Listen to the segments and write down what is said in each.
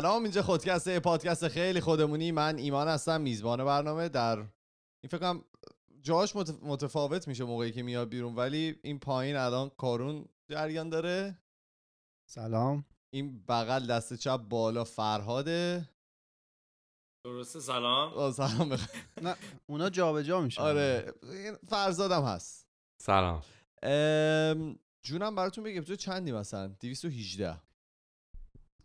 سلام اینجا خودکسته پادکست خیلی خودمونی. من ایمان هستم میزبان برنامه. در این فکر کنم جاش متف- متفاوت میشه موقعی که میاد بیرون ولی این پایین الان کارون جریان داره. سلام. این بغل دست چپ بالا فرهاده. درسته سلام. سلام. بخ... نه اونا جابجا میشن. آره این فرزادم هست. سلام. ام، جونم براتون بگم اپیزود چندی مثلا؟ 218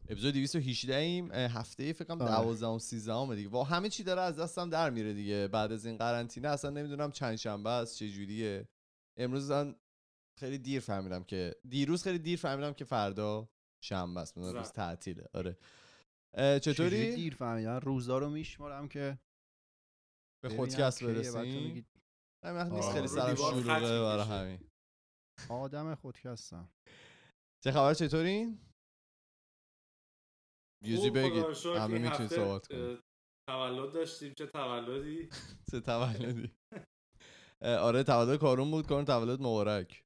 اپیزود 218 ایم هفته فکر کنم آره. 12 و 13 دیگه. با همه چی داره از دستم در میره دیگه. بعد از این قرنطینه اصلا نمی‌دونم چند شنبه است چه جوریه. امروز من خیلی دیر فهمیدم که دیروز خیلی دیر فهمیدم که فردا شنبه است. روز. تعطیله. آره. چطوری؟ دیر فهمیدن روزا رو میشمارم که به خودکست برسیم؟ وقت نیست. خیلی سرم دیوار شلوغه خط برای. همین. آدم خودکستم. چه خبر؟ چطوری؟ یوزی خوب، خدا بگید. همه می‌تونید هفته، صحبت کنید. تولد داشتیم چه تولدی؟ چه تولدی؟ آره تولد کارون بود کارون تولد مبارک.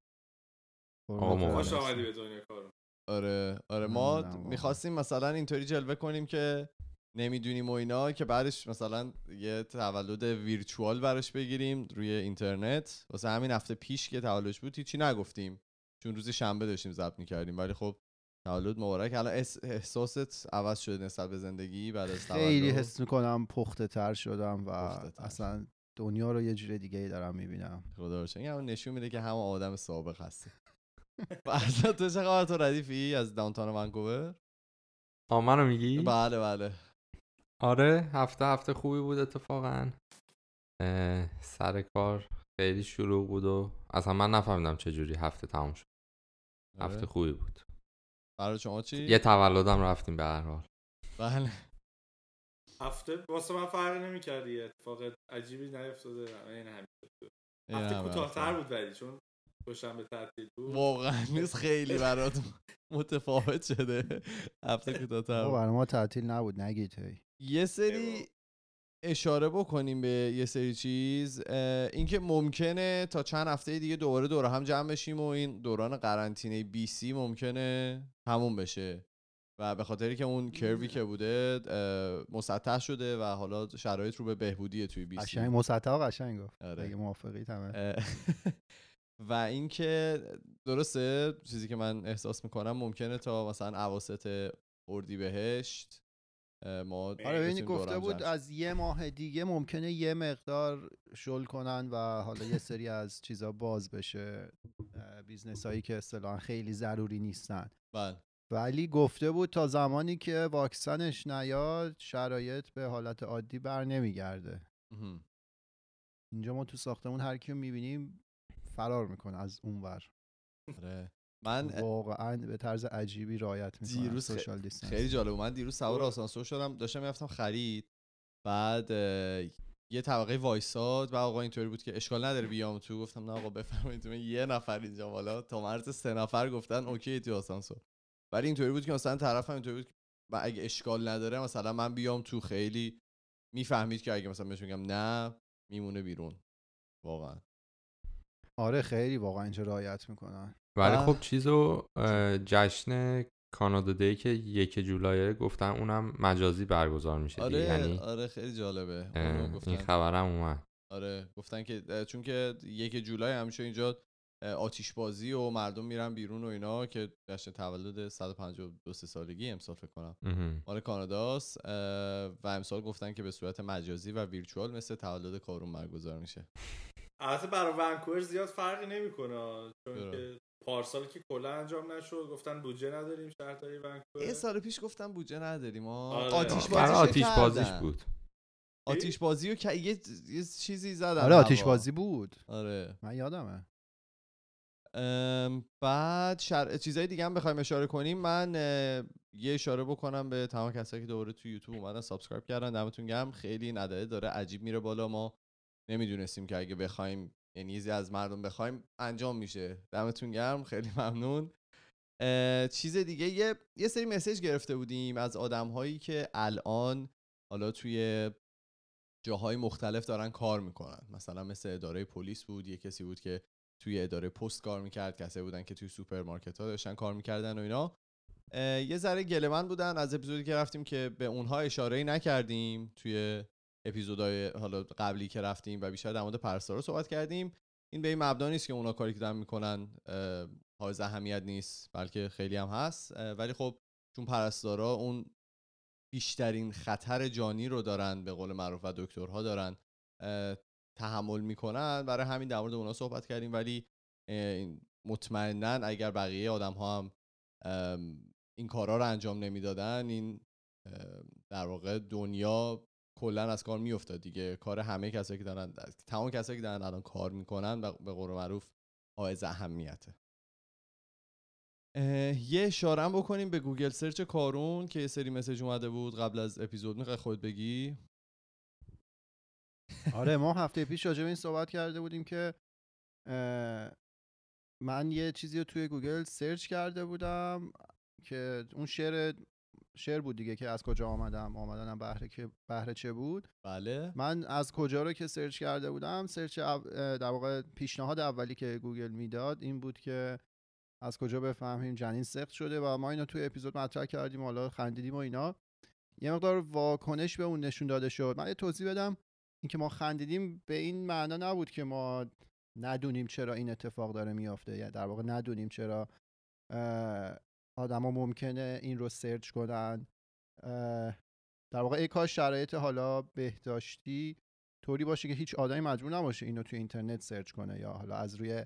آقا مبارک. خوش آمدی به دنیا کارو آره آره ما. می‌خواستیم مثلا اینطوری جلوه کنیم که نمی‌دونیم و اینا که بعدش مثلا یه تولد ویرچوال براش بگیریم روی اینترنت. واسه همین هفته پیش که تولدش بود هیچی نگفتیم. چون روز شنبه داشتیم ضبط می‌کردیم. ولی خب تولد مبارک. الان احس- احساست عوض شده نسبت به زندگی بعد از خیلی تولد حس می‌کنم پخته تر شدم و پخته‌تر. اصلا دنیا رو یه جور دیگه ای دارم می‌بینم. خدا رو شکر. این همون نشون میده که همه آدم سابق هستی. فرزاد تو چه خبر؟ تو ردیفی از داونتاون ونکوور؟ آ منو میگی؟ بله بله. آره هفته هفته خوبی بود اتفاقا. سر کار خیلی شروع بود و اصلا من نفهمیدم چجوری هفته تموم شد. هفته آره. خوبی بود. برای شما چی؟ یه تولدم رفتیم به هر حال. بله. هفته؟ واسه من فرقی نمی‌کردی یه اتفاق عجیبی نیفتاده. این همین هفته کوتاهتر. بود ولی چون دوشنبه تعطیل بود. واقعا نیست خیلی برات متفاوت شده. هفته کوتاه‌تر بود. برای ما تعطیل نبود. نگید هی. یه سری اشاره بکنیم به یه سری چیز اینکه ممکنه تا چند هفته دیگه دوباره دور هم جمع بشیم و این دوران قرنطینه بی سی ممکنه تموم بشه. و به خاطری که اون کروی که بوده مسطح شده و حالا شرایط رو به بهبودیه توی بی سی. قشنگ مسطح و قشنگ گفت. آره. اگه موافقی تمام. اه، و اینکه درسته چیزی که من احساس می‌کنم ممکنه تا مثلا اواسط اردیبهشت ما آره دور گفته بود از یه ماه دیگه ممکنه یه مقدار شل کنن و حالا یه سری از چیزا باز بشه business هایی که اصطلاحا خیلی ضروری نیستن. بله ولی گفته بود تا زمانی که واکسنش نیاد شرایط به حالت عادی بر نمیگرده. اینجا ما تو ساختمون هر کیو می‌بینیم فرار می‌کنه از اونور آره. من واقعا به طرز عجیبی رعایت می‌کنه دیروز social distance. خیلی جالب. من دیروز سوار. آسانسور شدم داشتم می‌رفتم خرید بعد یه طبقه وایساد و آقا اینطوری بود که اشکال نداره بیام تو. گفتم نه آقا بفرمایید. من یه نفر اینجا والا تا مرز سه نفر گفتن OK تو آسانسور. ولی اینطوری بود که مثلا طرف هم اینطوری بود که و اگه اشکال نداره مثلا من بیام تو. خیلی می‌فهمید که اگه مثلا بهش میگم نه میمونه بیرون. واقعا. آره خیلی واقعا اینجا رعایت می‌کنن. ولی آه. خب چیزو جشن کانادا دی که یک جولایه گفتن اونم مجازی برگزار میشه. آره یعنی آره خیلی جالبه اونو این گفتن خبرم اومد آره گفتن که چون که یک جولای همیشه اینجا اه، آتیش بازی و مردم میرن بیرون و اینا که جشن تولد 152 سه سالگی امسال فکر کنم. مال کاناداست و امسال گفتن که به صورت مجازی و ویرچوال مثل تولد کارون برگزار میشه البته برای ونکوور زیاد فرقی نمی‌کنه چون؟ که پارسال که کلا انجام نشد گفتن بودجه نداریم شهرداری یه ونکوور سال پیش گفتم بوجه نداریم آره. آتیش برای بازی آتیش بازیش بود. آتیش بازی و که یه, یه چیزی زدن آره آتیش. بازی بود. آره. من یادمه. بعد شر... چیزای دیگه هم بخوایم اشاره کنیم. من یه اشاره بکنم به تمام کسایی که دوباره تو یوتیوب اومدن subscribe کردن. دمتون گرم. خیلی این عدده داره عجیب میره بالا. ما نمی‌دونستیم که اگه بخوایم یعنی یه چیزی از مردم بخوایم انجام میشه. دمتون گرم خیلی ممنون. چیز دیگه یه یه سری message گرفته بودیم از آدم هایی که الان حالا توی جاهای مختلف دارن کار می‌کنن. مثلا مثل اداره پلیس بود یه کسی بود که توی اداره پست کار می‌کرد کسی بودن که توی سوپرمارکت ها داشتن کار می‌کردن و اینا. یه ذره گلمن بودن از اپیزودی که رفتیم که به اونها اشاره نکردیم توی اپیزودهای حالا قبلی که رفتیم و بیشتر در مورد پرستارا صحبت کردیم این به این مبنا نیست که اونا کاری که دارن می‌کنن حائز اهمیت نیست بلکه خیلی هم هست. ولی خب چون پرستارا اون بیشترین خطر جانی رو دارن به قول معروف و دکترها دارن تحمل می‌کنن برای همین در مورد اونا صحبت کردیم. ولی مطمئنا اگر بقیه آدم ها هم این کارا رو انجام نمی‌دادن این در واقع دنیا کلا از کار میافتاد دیگه. کار همه کسایی که دارن تمام کسایی که دارن الان کار می‌کنن و به قول معروف حائز اهمیته. اه، یه اشاره بکنیم به Google search کارون که یه سری message اومده بود قبل از اپیزود. می‌خوای خودت بگی؟ آره ما هفته پیش راجع این صحبت کرده بودیم که من یه چیزی رو توی Google search کرده بودم که اون شعر شعر بود دیگه که از کجا آمدم آمدنم بهر که بهر چه بود؟ بله. من از کجا رو که search کرده بودم search در واقع پیشنهاد اولی که گوگل می‌داد این بود که از کجا بفهمیم جنین سقط شده و ما اینو توی اپیزود مطرح کردیم حالا خندیدیم و اینا. یه مقدار واکنش به اون نشون داده شد. من یه توضیح بدم اینکه ما خندیدیم به این معنا نبود که ما ندونیم چرا این اتفاق داره میافته. یا در واقع ندونیم چرا آدما ممکنه این رو search کنن. در واقع ای کاش شرایط حالا بهداشتی طوری باشه که هیچ آدمی مجبور نباشه اینو توی اینترنت search کنه یا حالا از روی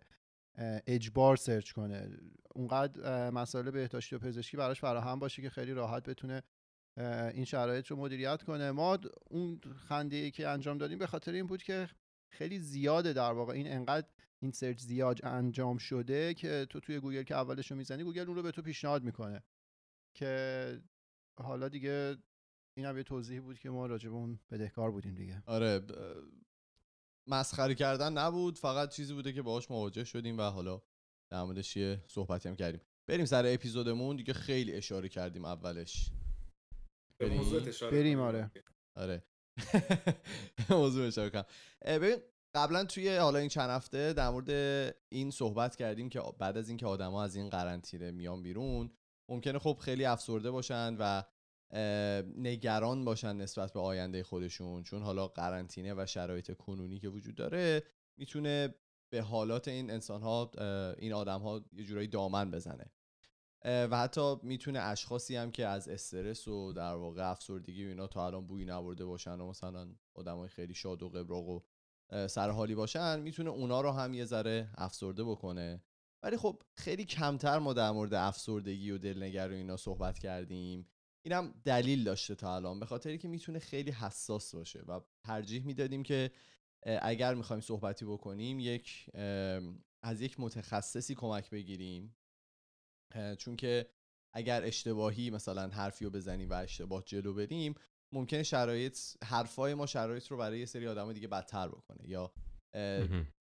اجبار search کنه. اونقدر مسائل بهداشتی و پزشکی براش فراهم باشه که خیلی راحت بتونه این شرایط رو مدیریت کنه. ما اون خنده ای که انجام دادیم به خاطر این بود که خیلی زیاده در واقع. این انقدر این search زیاد انجام شده که تو توی گوگل که اولش رو می‌زنی گوگل اون رو به تو پیشنهاد می‌کنه که حالا دیگه این هم یه توضیحی بود که ما راجع به اون بدهکار بودیم دیگه آره ب- مسخره کردن نبود فقط چیزی بوده که باهاش مواجه شدیم و حالا در موردش یه صحبتی هم کردیم بریم سر اپیزودمون دیگه خیلی اشاره کردیم اولش بریم. بریم،. آره. آره موضوع اشاره کنم ببین قبلا توی حالا این چند هفته در مورد این صحبت کردیم که بعد از اینکه آدما از این قرنطینه میان بیرون ممکنه خب خیلی افسرده باشن و نگران باشن نسبت به آینده خودشون. چون حالا قرنطینه و شرایط کنونی که وجود داره می‌تونه به حالات این انسان ها این آدم ها یه جورایی دامن بزنه. و حتی می‌تونه اشخاصی هم که از استرس و در واقع افسردگی و اینا تا الان بوی نبرده باشن و مثلا آدمای خیلی شاد و قبراق و سرحالی باشن می‌تونه اونا رو هم یه ذره افسرده بکنه. ولی خب خیلی کمتر ما در مورد افسردگی و دلنگری و اینا صحبت کردیم. اینم دلیل داشته تا الان به خاطری که می‌تونه خیلی حساس باشه و ترجیح می‌دادیم که اگر می‌خوایم صحبتی بکنیم یک از یک متخصصی کمک بگیریم. چون که اگر اشتباهی مثلا حرفی رو بزنیم و اشتباه جلو بریم ممکنه شرایط حرفای ما شرایط رو برای یه سری آدم دیگه بدتر بکنه یا.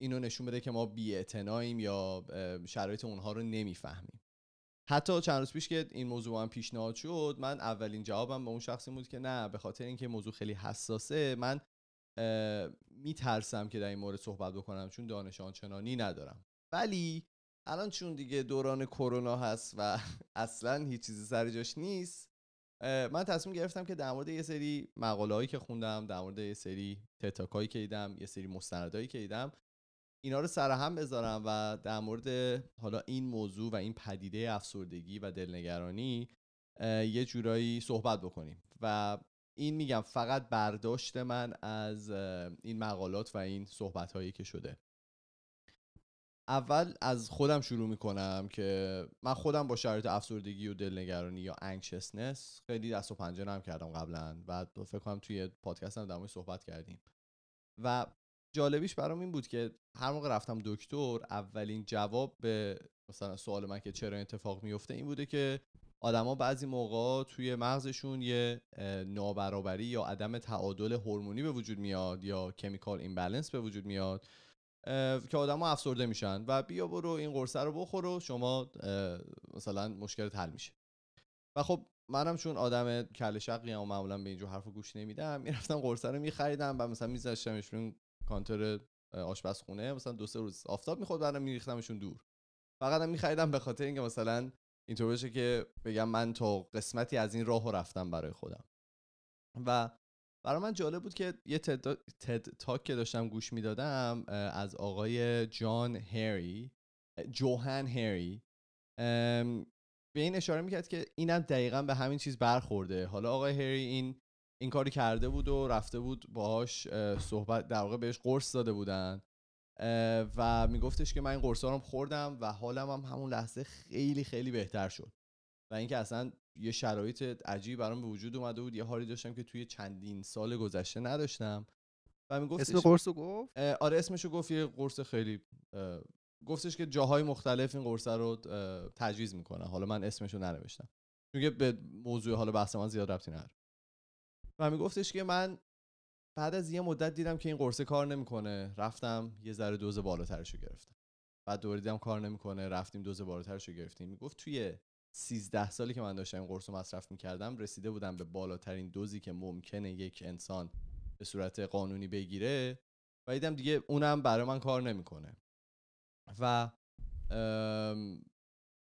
اینو نشون بده که ما بی‌اعتناییم یا شرایط اونها رو نمی‌فهمیم حتی چند روز پیش که این موضوع به من پیشنهاد شد من اولین جوابم به اون شخصی بود که نه به خاطر اینکه موضوع خیلی حساسه من میترسم که در این مورد صحبت بکنم چون دانش آنچنانی ندارم ولی الان چون دیگه دوران کرونا هست و اصلا هیچ چیزی سر جاش نیست من تصمیم گرفتم که در مورد یه سری مقاله هایی که خوندم در مورد یه سری تتاک هایی که دیدم یه سری مستندایی که دیدم اینا رو سر هم بذارم و در مورد حالا این موضوع و این پدیده افسردگی و دلنگرانی یه جورایی صحبت بکنیم. و این میگم فقط برداشت من از این مقالات و این صحبت هایی که شده. اول از خودم شروع می‌کنم که من خودم با شرایط افسردگی و دلنگرانی یا انکشسنس خیلی دست و پنجه نرم کردم قبلا و فکر کنم توی پادکست هم در صحبت کردیم. و جالبیش برام این بود که هر موقع رفتم دکتر اولین جواب به مثلا سوال من که چرا اتفاق میفته این بوده که آدما بعضی موقع توی مغزشون یه نابرابری یا عدم تعادل هورمونی به وجود میاد یا کمیکال ایمبالانس به وجود میاد که آدما افسرده میشن. و بیا برو این قرصه رو بخور و شما مثلا مشکل حل میشه. و خب منم چون آدم کل شقی و معمولا به اینجور حرف گوش نمیدم می‌رفتم قرصه رو میخریدم و مثلا میذاشتمش روی کانتر آشپزخونه مثلا دو سه روز آفتاب می‌خورد بعدم میریختمشون دور. فقط هم میخریدم به خاطر اینکه مثلا اینطور باشه که بگم من تا قسمتی از این راه رفتم برای خودم. و برای من جالب بود که یه تد, تد تاک که داشتم گوش می‌دادم از آقای جان هری جوهن هری. به این اشاره می‌کرد که اینم دقیقا به همین چیز برخورده. حالا آقای هری این این کاری کرده بود و رفته بود باهاش صحبت در واقع بهش قرص داده بودن. و میگفتش که من این قرص رو خوردم و حالم هم همون لحظه خیلی خیلی بهتر شد. و اینکه اصلا یه شرایط عجیبی برام به وجود اومده بود یه حالی داشتم که توی چندین سال گذشته نداشتم. و میگفتش اسم قرص رو گفت؟ آره اسمشو گفت یه قرص خیلی گفتش که جاهای مختلف این قرص رو تجویز می‌کنه. حالا من اسمشو ننوشتم. چون به موضوع حالا بحث من زیاد ربطی نداره. و میگفتش که من بعد از یه مدت دیدم که این قرصه کار نمی‌کنه. رفتم یه ذره دوز بالاترشو گرفتم. بعد دوره دیدم کار نمی‌کنه. رفتیم دوز بالاترشو گرفتیم. می‌گفت توی 13 سالی که من داشتم قرص رو مصرف می‌کردم رسیده بودم به بالاترین دوزی که ممکنه یک انسان به صورت قانونی بگیره و دیدم دیگه اونم برای من کار نمی‌کنه. و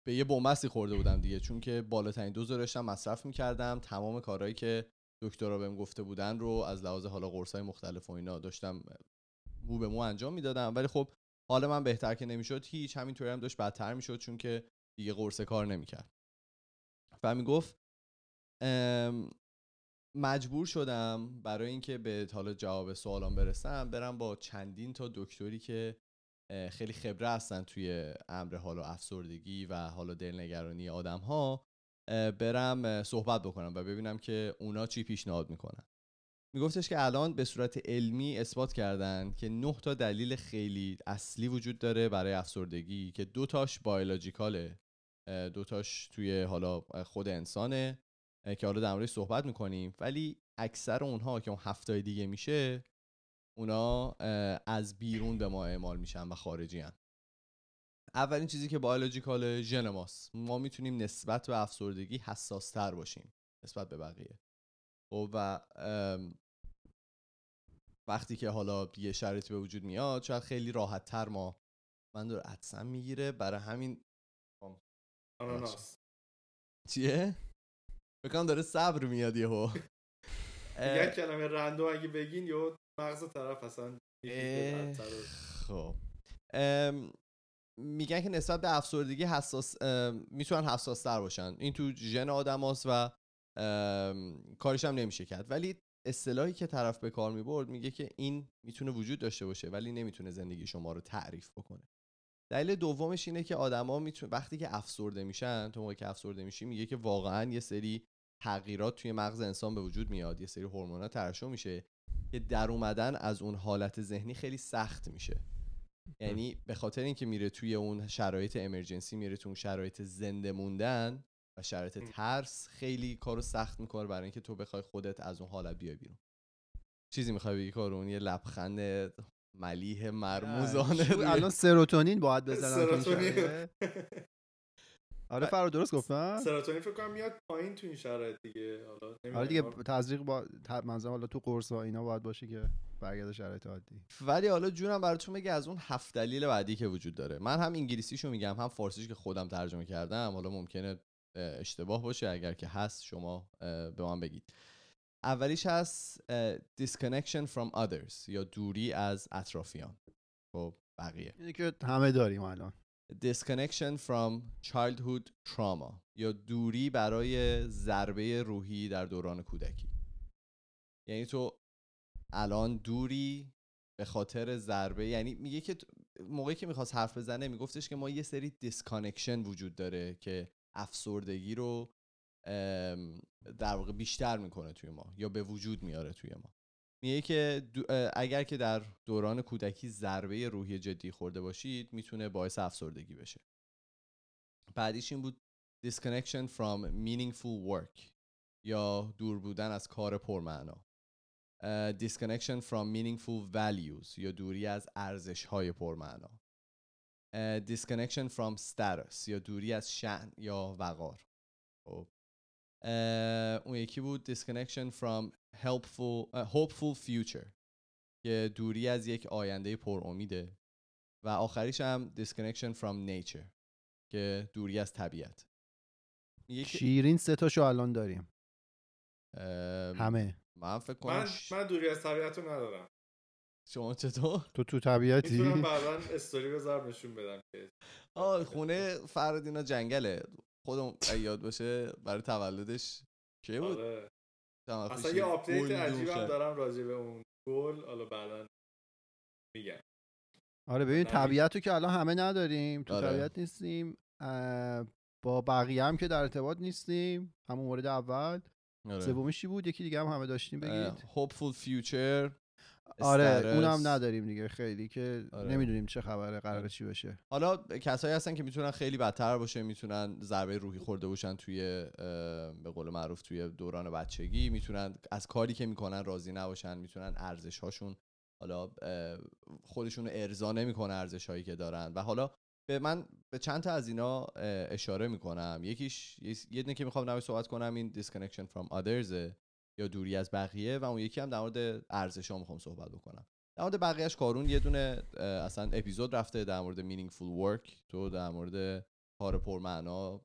به یه بومسی خورده بودم دیگه چون که بالاترین دوز رو داشتم مصرف می‌کردم. تمام کارهایی که دکترها بهم گفته بودن رو از لحاظ حالا قرصای مختلف و اینا داشتم مو به مو انجام می‌دادم. ولی خب حال من بهتر که نمی‌شد هیچ همینطوری هم داشت بدتر می‌شد چون که دیگه قرصه کار نمی‌کرد. و می‌گفت مجبور شدم برای اینکه به حالا جواب سوالان برسم برم با چندین تا دکتری که خیلی خبره هستن توی امر حال و افسردگی و حالا دلنگرانی آدم ها برم صحبت بکنم و ببینم که اونا چی پیشنهاد می‌کنن. میگفتش که الان به صورت علمی اثبات کردن که نه تا دلیل خیلی اصلی وجود داره برای افسردگی که دو تاش بایولوژیکاله دو تاش توی حالا خود انسانه که حالا در صحبت می‌کنیم. ولی اکثر اونها که اون هفته دیگه میشه اونا از بیرون به ما اعمال میشن و خارجی هن. اولین چیزی که بایولوژیکال ژن ماست ما می‌تونیم نسبت به افسردگی حساس تر باشیم نسبت به بقیه. خب و وقتی که حالا یه شرایطی به وجود میاد شاید خیلی راحت تر ما من دور عدسم می‌گیره. برای همین آناناس. چیه؟ بکنم داره صبر میاد یهو. یک کلمه رندو اگه بگین یا مغز طرف اصلا خب. میگن که نسبت به افسردگی حساس می‌تونن حساس تر باشن. این تو ژن آدم هاست و کارش هم نمیشه کرد. ولی اصطلاحی که طرف به کار می‌برد میگه که این می‌تونه وجود داشته باشه ولی نمی‌تونه زندگی شما رو تعریف بکنه. دلیل دومش اینه که آدما میتون وقتی که افسرده میشن تو موقعی که افسرده میشی میگه که واقعا یه سری تغییرات توی مغز انسان به وجود میاد. یه سری هورمونا ترشح میشه که در اومدن از اون حالت ذهنی خیلی سخت میشه. یعنی به خاطر اینکه میره توی اون شرایط امرجنسی میره توی اون شرایط زنده موندن و شرایط ترس خیلی کارو سخت می‌کنه برای اینکه تو بخوای خودت از اون حالت بیای بیرون. چیزی می‌خوای بگی کارون؟ یه لبخند ملیح مرموزانه الان سروتونین باید بزنن آره فرا درست گفتم سروتونین فکر کنم میاد پایین تو این شرایط دیگه. حالا آره دیگه تزریق با منظورم حالا تو قرص ها اینا باید باشه که برگرده شرایط عادی ولی حالا جونم براتون بگه از اون هفت دلیل بعدی که وجود داره. من هم انگلیسیشو میگم هم فارسیش که خودم ترجمه کردم. حالا ممکنه اشتباه باشه اگر که هست شما به من بگید. اولیش هست disconnection from others یا دوری از اطرافیان. خب بقیه. اینه که همه داریم الان. disconnection from childhood trauma یا دوری برای ضربه روحی در دوران کودکی. یعنی تو الان دوری به خاطر ضربه یعنی میگه که موقعی که می‌خواست حرف بزنه میگفتش که ما یه سری disconnection وجود داره که افسردگی رو در واقع بیشتر می‌کنه توی ما یا به وجود میاره توی ما. میگه که اگر که در دوران کودکی ضربه روحی جدی خورده باشید می‌تونه باعث افسردگی بشه. بعدیش این بود disconnection from meaningful work یا دور بودن از کار پرمعنا. disconnection from meaningful values یا دوری از ارزش های پرمعنا disconnection from status یا دوری از شأن یا وقار. خب اون یکی بود disconnection from helpful, uh, hopeful future. که دوری از یک آینده پر امیده. و آخریش هم disconnection from nature که دوری از طبیعت. شیرین سه تاشو الان داریم. همه. من فکر کنم من ش- من دوری از طبیعت رو ندارم. شما چطور؟ تو تو طبیعتی؟ می‌تونم بعدا استوری بذارم نشون بدم که آه خونه فرادینا جنگله. خودم یاد باشه برای تولدش کی بود آره. اصلا یه آپدیت عجیبم دوخه. دارم راجع به اون گل حالا بعدا میگم آره ببین. طبیعت رو که الان همه نداریم تو آره. طبیعت نیستیم با بقیه هم که در ارتباط نیستیم همون مورد اول آره. سومیش چی بود یکی دیگه هم همه داشتیم بگید hopeful future آره. اونم نداریم دیگه خیلی که آره. نمی‌دونیم چه خبره آره. چی بشه حالا کسایی هستن که می‌تونن خیلی بدتر باشه می‌تونن ضربه روحی خورده باشن توی به قول معروف توی دوران بچگی می‌تونن از کاری که می‌کنن راضی نباشن می‌تونن ارزش هاشون حالا خودشون رو ارضا نمی‌کنه ارزش هایی که دارن و حالا به من به چند تا از اینا اشاره می‌کنم یکیش یه که می‌خوام نوی صحبت کنم این disconnection from others یا دوری از بقیه و اون یکی هم در مورد ارزش ها می‌خوام صحبت بکنم. در مورد بقیهش کارون یه دونه اصلا اپیزود رفته در مورد meaningful work. تو در مورد کار پرمعنا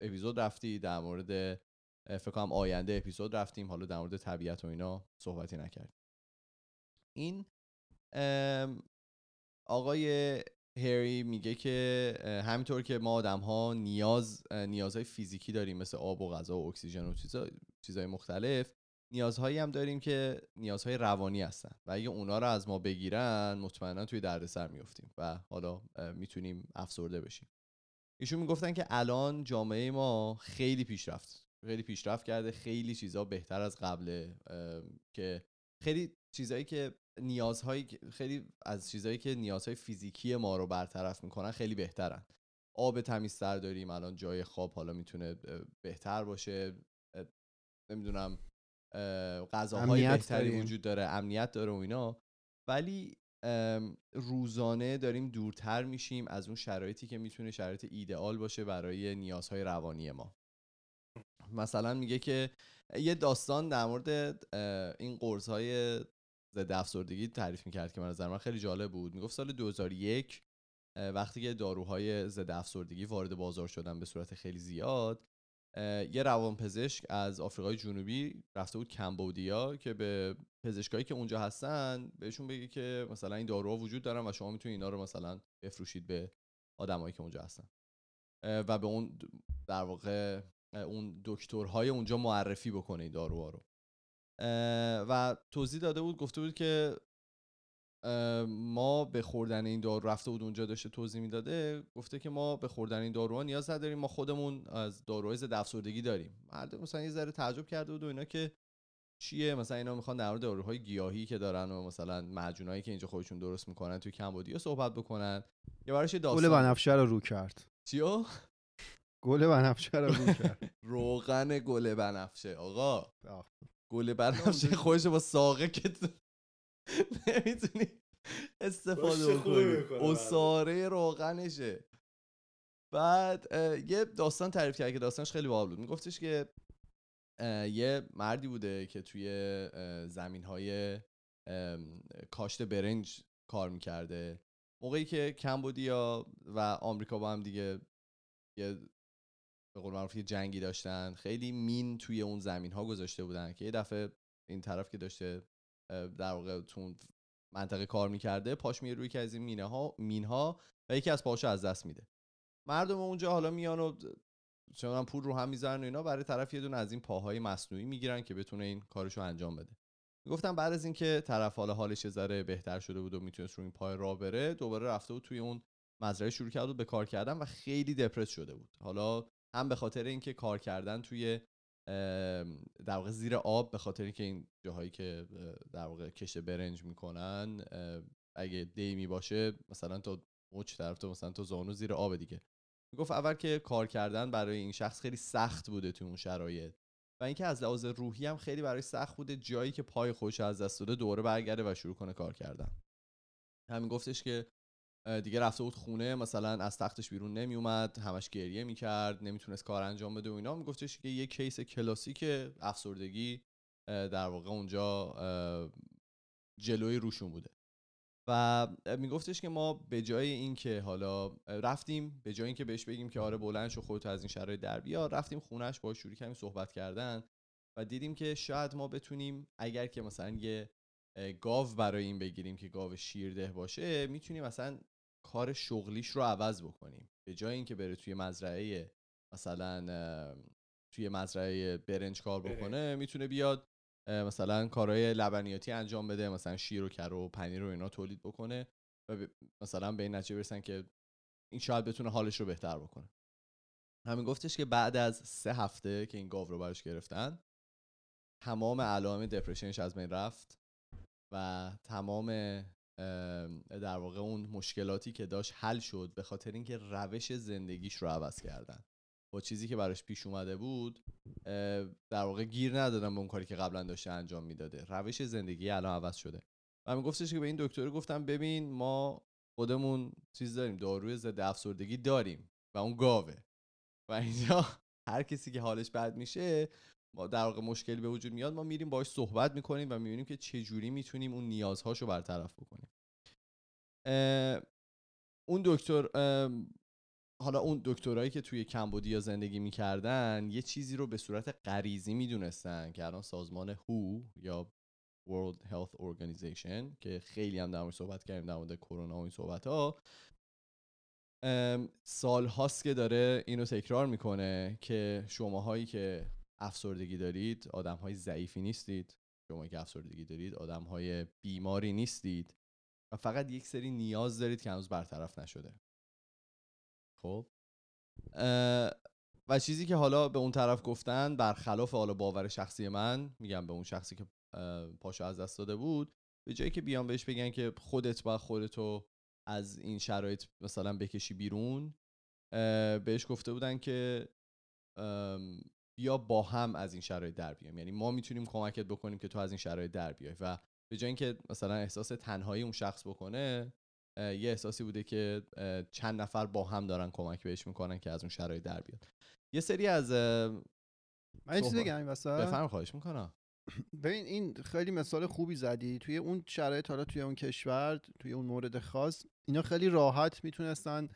اپیزود رفتی. در مورد فکر کنم آینده اپیزود رفتیم. حالا در مورد طبیعت و اینا صحبتی نکردیم. این آقای هری میگه که همینطور که ما آدم ها نیاز نیازهای فیزیکی داریم مثل آب و غذا و اکسیژن و چیزا چیزهای مختلف نیازهایی هم داریم که نیازهای روانی هستن. و اگه اونا رو از ما بگیرن مطمئنا توی دردسر میفتیم و حالا می‌تونیم افسرده بشیم. ایشون می‌گفتن که الان جامعه ما خیلی پیشرفت خیلی پیشرفت کرده خیلی چیزا بهتر از قبله که خیلی چیزایی که نیازهایی که- خیلی از چیزایی که نیازهای فیزیکی ما رو برطرف می‌کنن خیلی بهترن. آب تمیزتر داریم الان جای خواب حالا می‌تونه بهتر باشه. نمی‌دونم اه، غذاهای بهتری داریم. وجود داره امنیت داره و اینا. ولی روزانه داریم دورتر میشیم از اون شرایطی که می‌تونه شرایط ایدئال باشه برای نیازهای روانی ما. مثلا میگه که یه داستان در مورد این قرص های ضد افسردگی تعریف می‌کرد که من نظر من خیلی جالب بود. می‌گفت سال 2001 اه، وقتی که داروهای ضد افسردگی وارد بازار شدن به صورت خیلی زیاد یه روانپزشک از آفریقای جنوبی رفته بود کمبودیا که به پزشکایی که اونجا هستن بهشون بگه که مثلا این داروها وجود دارن و شما می‌تونید اینا رو مثلا بفروشید به آدمایی که اونجا هستن. و به اون در واقع اون دکترهای اونجا معرفی بکنه این داروها رو. و توضیح داده بود گفته بود که ما به خوردن این دارو رفته بود اونجا داشته توضیح می‌داده گفته که ما به خوردن این داروها نیاز نداریم ما خودمون از داروهای ضد افسردگی داریم. مرد مثلا یه ذره تعجب کرده بود و اینا که چیه؟ مثلا اینا می‌خوان در مورد داروهای گیاهی که دارن و مثلا معجونایی که اینجا خودشون درست می‌کنن توی کمبودیا صحبت بکنن. یا براش یه گل داستان. بنفشه رو رو کرد. چیو؟ گل بنفشه رو رو کرد. روغن گل بنفشه آقا. گل بنفشه خودش با ساقه که تو نمی‌تونی استفاده بله. اصاره روغنشه. بعد یه داستان تعریف کرد که داستانش خیلی باحال بود. میگفتش که یه مردی بوده که توی زمین های کاشت برنج کار می‌کرده. موقعی که کمبودیا و آمریکا با هم دیگه یه به قول معروف یه جنگی داشتن. خیلی مین توی اون زمین ها گذاشته بودن که یه دفعه این طرف که داشته در واقع تو منطقه کار می‌کرده پاش میره روی یکی از این مینه ها مین ها و یکی از پاشو از دست میده. مردم اونجا حالا میان و می‌دونم پول رو هم می‌ذارن و اینا برای طرف یه دونه از این پاهای مصنوعی می‌گیرن که بتونه این کارشو انجام بده. گفتم بعد از اینکه طرف حالا حالش ذره بهتر شده بود و می‌تونست روی این پای راه بره دوباره رفته بود توی اون مزرعه شروع کرده بود به کار کردن و خیلی دپرس شده بود. حالا هم به خاطر اینکه کار کردن توی در واقع زیر آب به خاطر اینکه این جاهایی که در واقع کشت برنج می‌کنن اگه دیمی باشه مثلا تا مچ طرف تو مثلا تو زانو زیر آب دیگه. می‌گفت اول که کار کردن برای این شخص خیلی سخت بوده توی اون شرایط و اینکه از لحاظ روحی هم خیلی برای سخت بوده جایی که پای خودش از دست داده دوباره برگرده و شروع کنه کار کردن. همین گفتش که دیگه رفته بود خونه مثلا از تختش بیرون نمی اومد همش گریه می‌کرد نمی‌تونست کار انجام بده و اینا. میگفتش که یه کیس کلاسیک افسردگی در واقع اونجا جلوی روشون بوده. و میگفتش که ما به جای اینکه حالا رفتیم به جای اینکه بهش بگیم که آره بلند شو خودت از این شرایط در بیا رفتیم خونش با شروع کردیم صحبت کردن و دیدیم که شاید ما بتونیم اگر که مثلا یه گاو برای این بگیریم که گاو شیرده باشه می‌تونیم مثلا کار شغلیش رو عوض بکنیم. به جای اینکه بره توی مزرعه مثلا توی مزرعه برنج کار بکنه می‌تونه بیاد مثلا کارهای لبنیاتی انجام بده مثلا شیر و کر و پنیر و اینا تولید بکنه و مثلا به این نتیجه برسن که این شاید بتونه حالش رو بهتر بکنه. همین گفتش که بعد از سه هفته که این گاو رو براش گرفتن تمام علائم دپرشنش از بین رفت و تمام در واقع اون مشکلاتی که داشت حل شد به خاطر اینکه روش زندگیش رو عوض کردن. با چیزی که براش پیش اومده بود در واقع گیر ندادم به اون کاری که قبلا داشته انجام می‌داده. روش زندگی الان عوض شده. و من گفتش که به این دکتر گفتم ببین ما خودمون چیز داریم داروی ضد افسردگی داریم و اون گاوه. و اینجا هر کسی که حالش بد میشه ما در واقع مشکلی به وجود میاد ما میریم باهاش صحبت می‌کنیم و می‌بینیم که چه جوری می‌تونیم اون نیازهاشو برطرف بکنیم. اون دکتر حالا اون دکترایی که توی کمبودیا زندگی می‌کردن یه چیزی رو به صورت غریزی می‌دونستن که الان سازمان هو یا World Health Organization که خیلی هم در صحبت کردیم در مورد کرونا و این صحبت ها سال هاست که داره اینو تکرار می‌کنه که شماهایی که افسردگی دارید آدم های ضعیفی نیستید. شما که افسردگی دارید آدم های بیماری نیستید. و فقط یک سری نیاز دارید که هنوز برطرف نشده. خب. و چیزی که حالا به اون طرف گفتن برخلاف حالا باور شخصی من میگم به اون شخصی که پاشو از دست داده بود به جایی که بیان بهش بگن که خودت با خودتو از این شرایط مثلا بکشی بیرون بهش گفته بودن که بیا با هم از این شرایط در بیایم. یعنی ما می‌تونیم کمکت بکنیم که تو از این شرایط در بیای. و به جای اینکه مثلا احساس تنهایی اون شخص بکنه یه احساسی بوده که چند نفر با هم دارن کمک بهش می‌کنن که از اون شرایط در بیاد. یه سری از من چیزی بگم بفرم خواهش می‌کنم. ببین این خیلی مثال خوبی زدی. توی اون شرایط حالا توی اون کشور توی اون مورد خاص اینا خیلی راحت می‌تونستن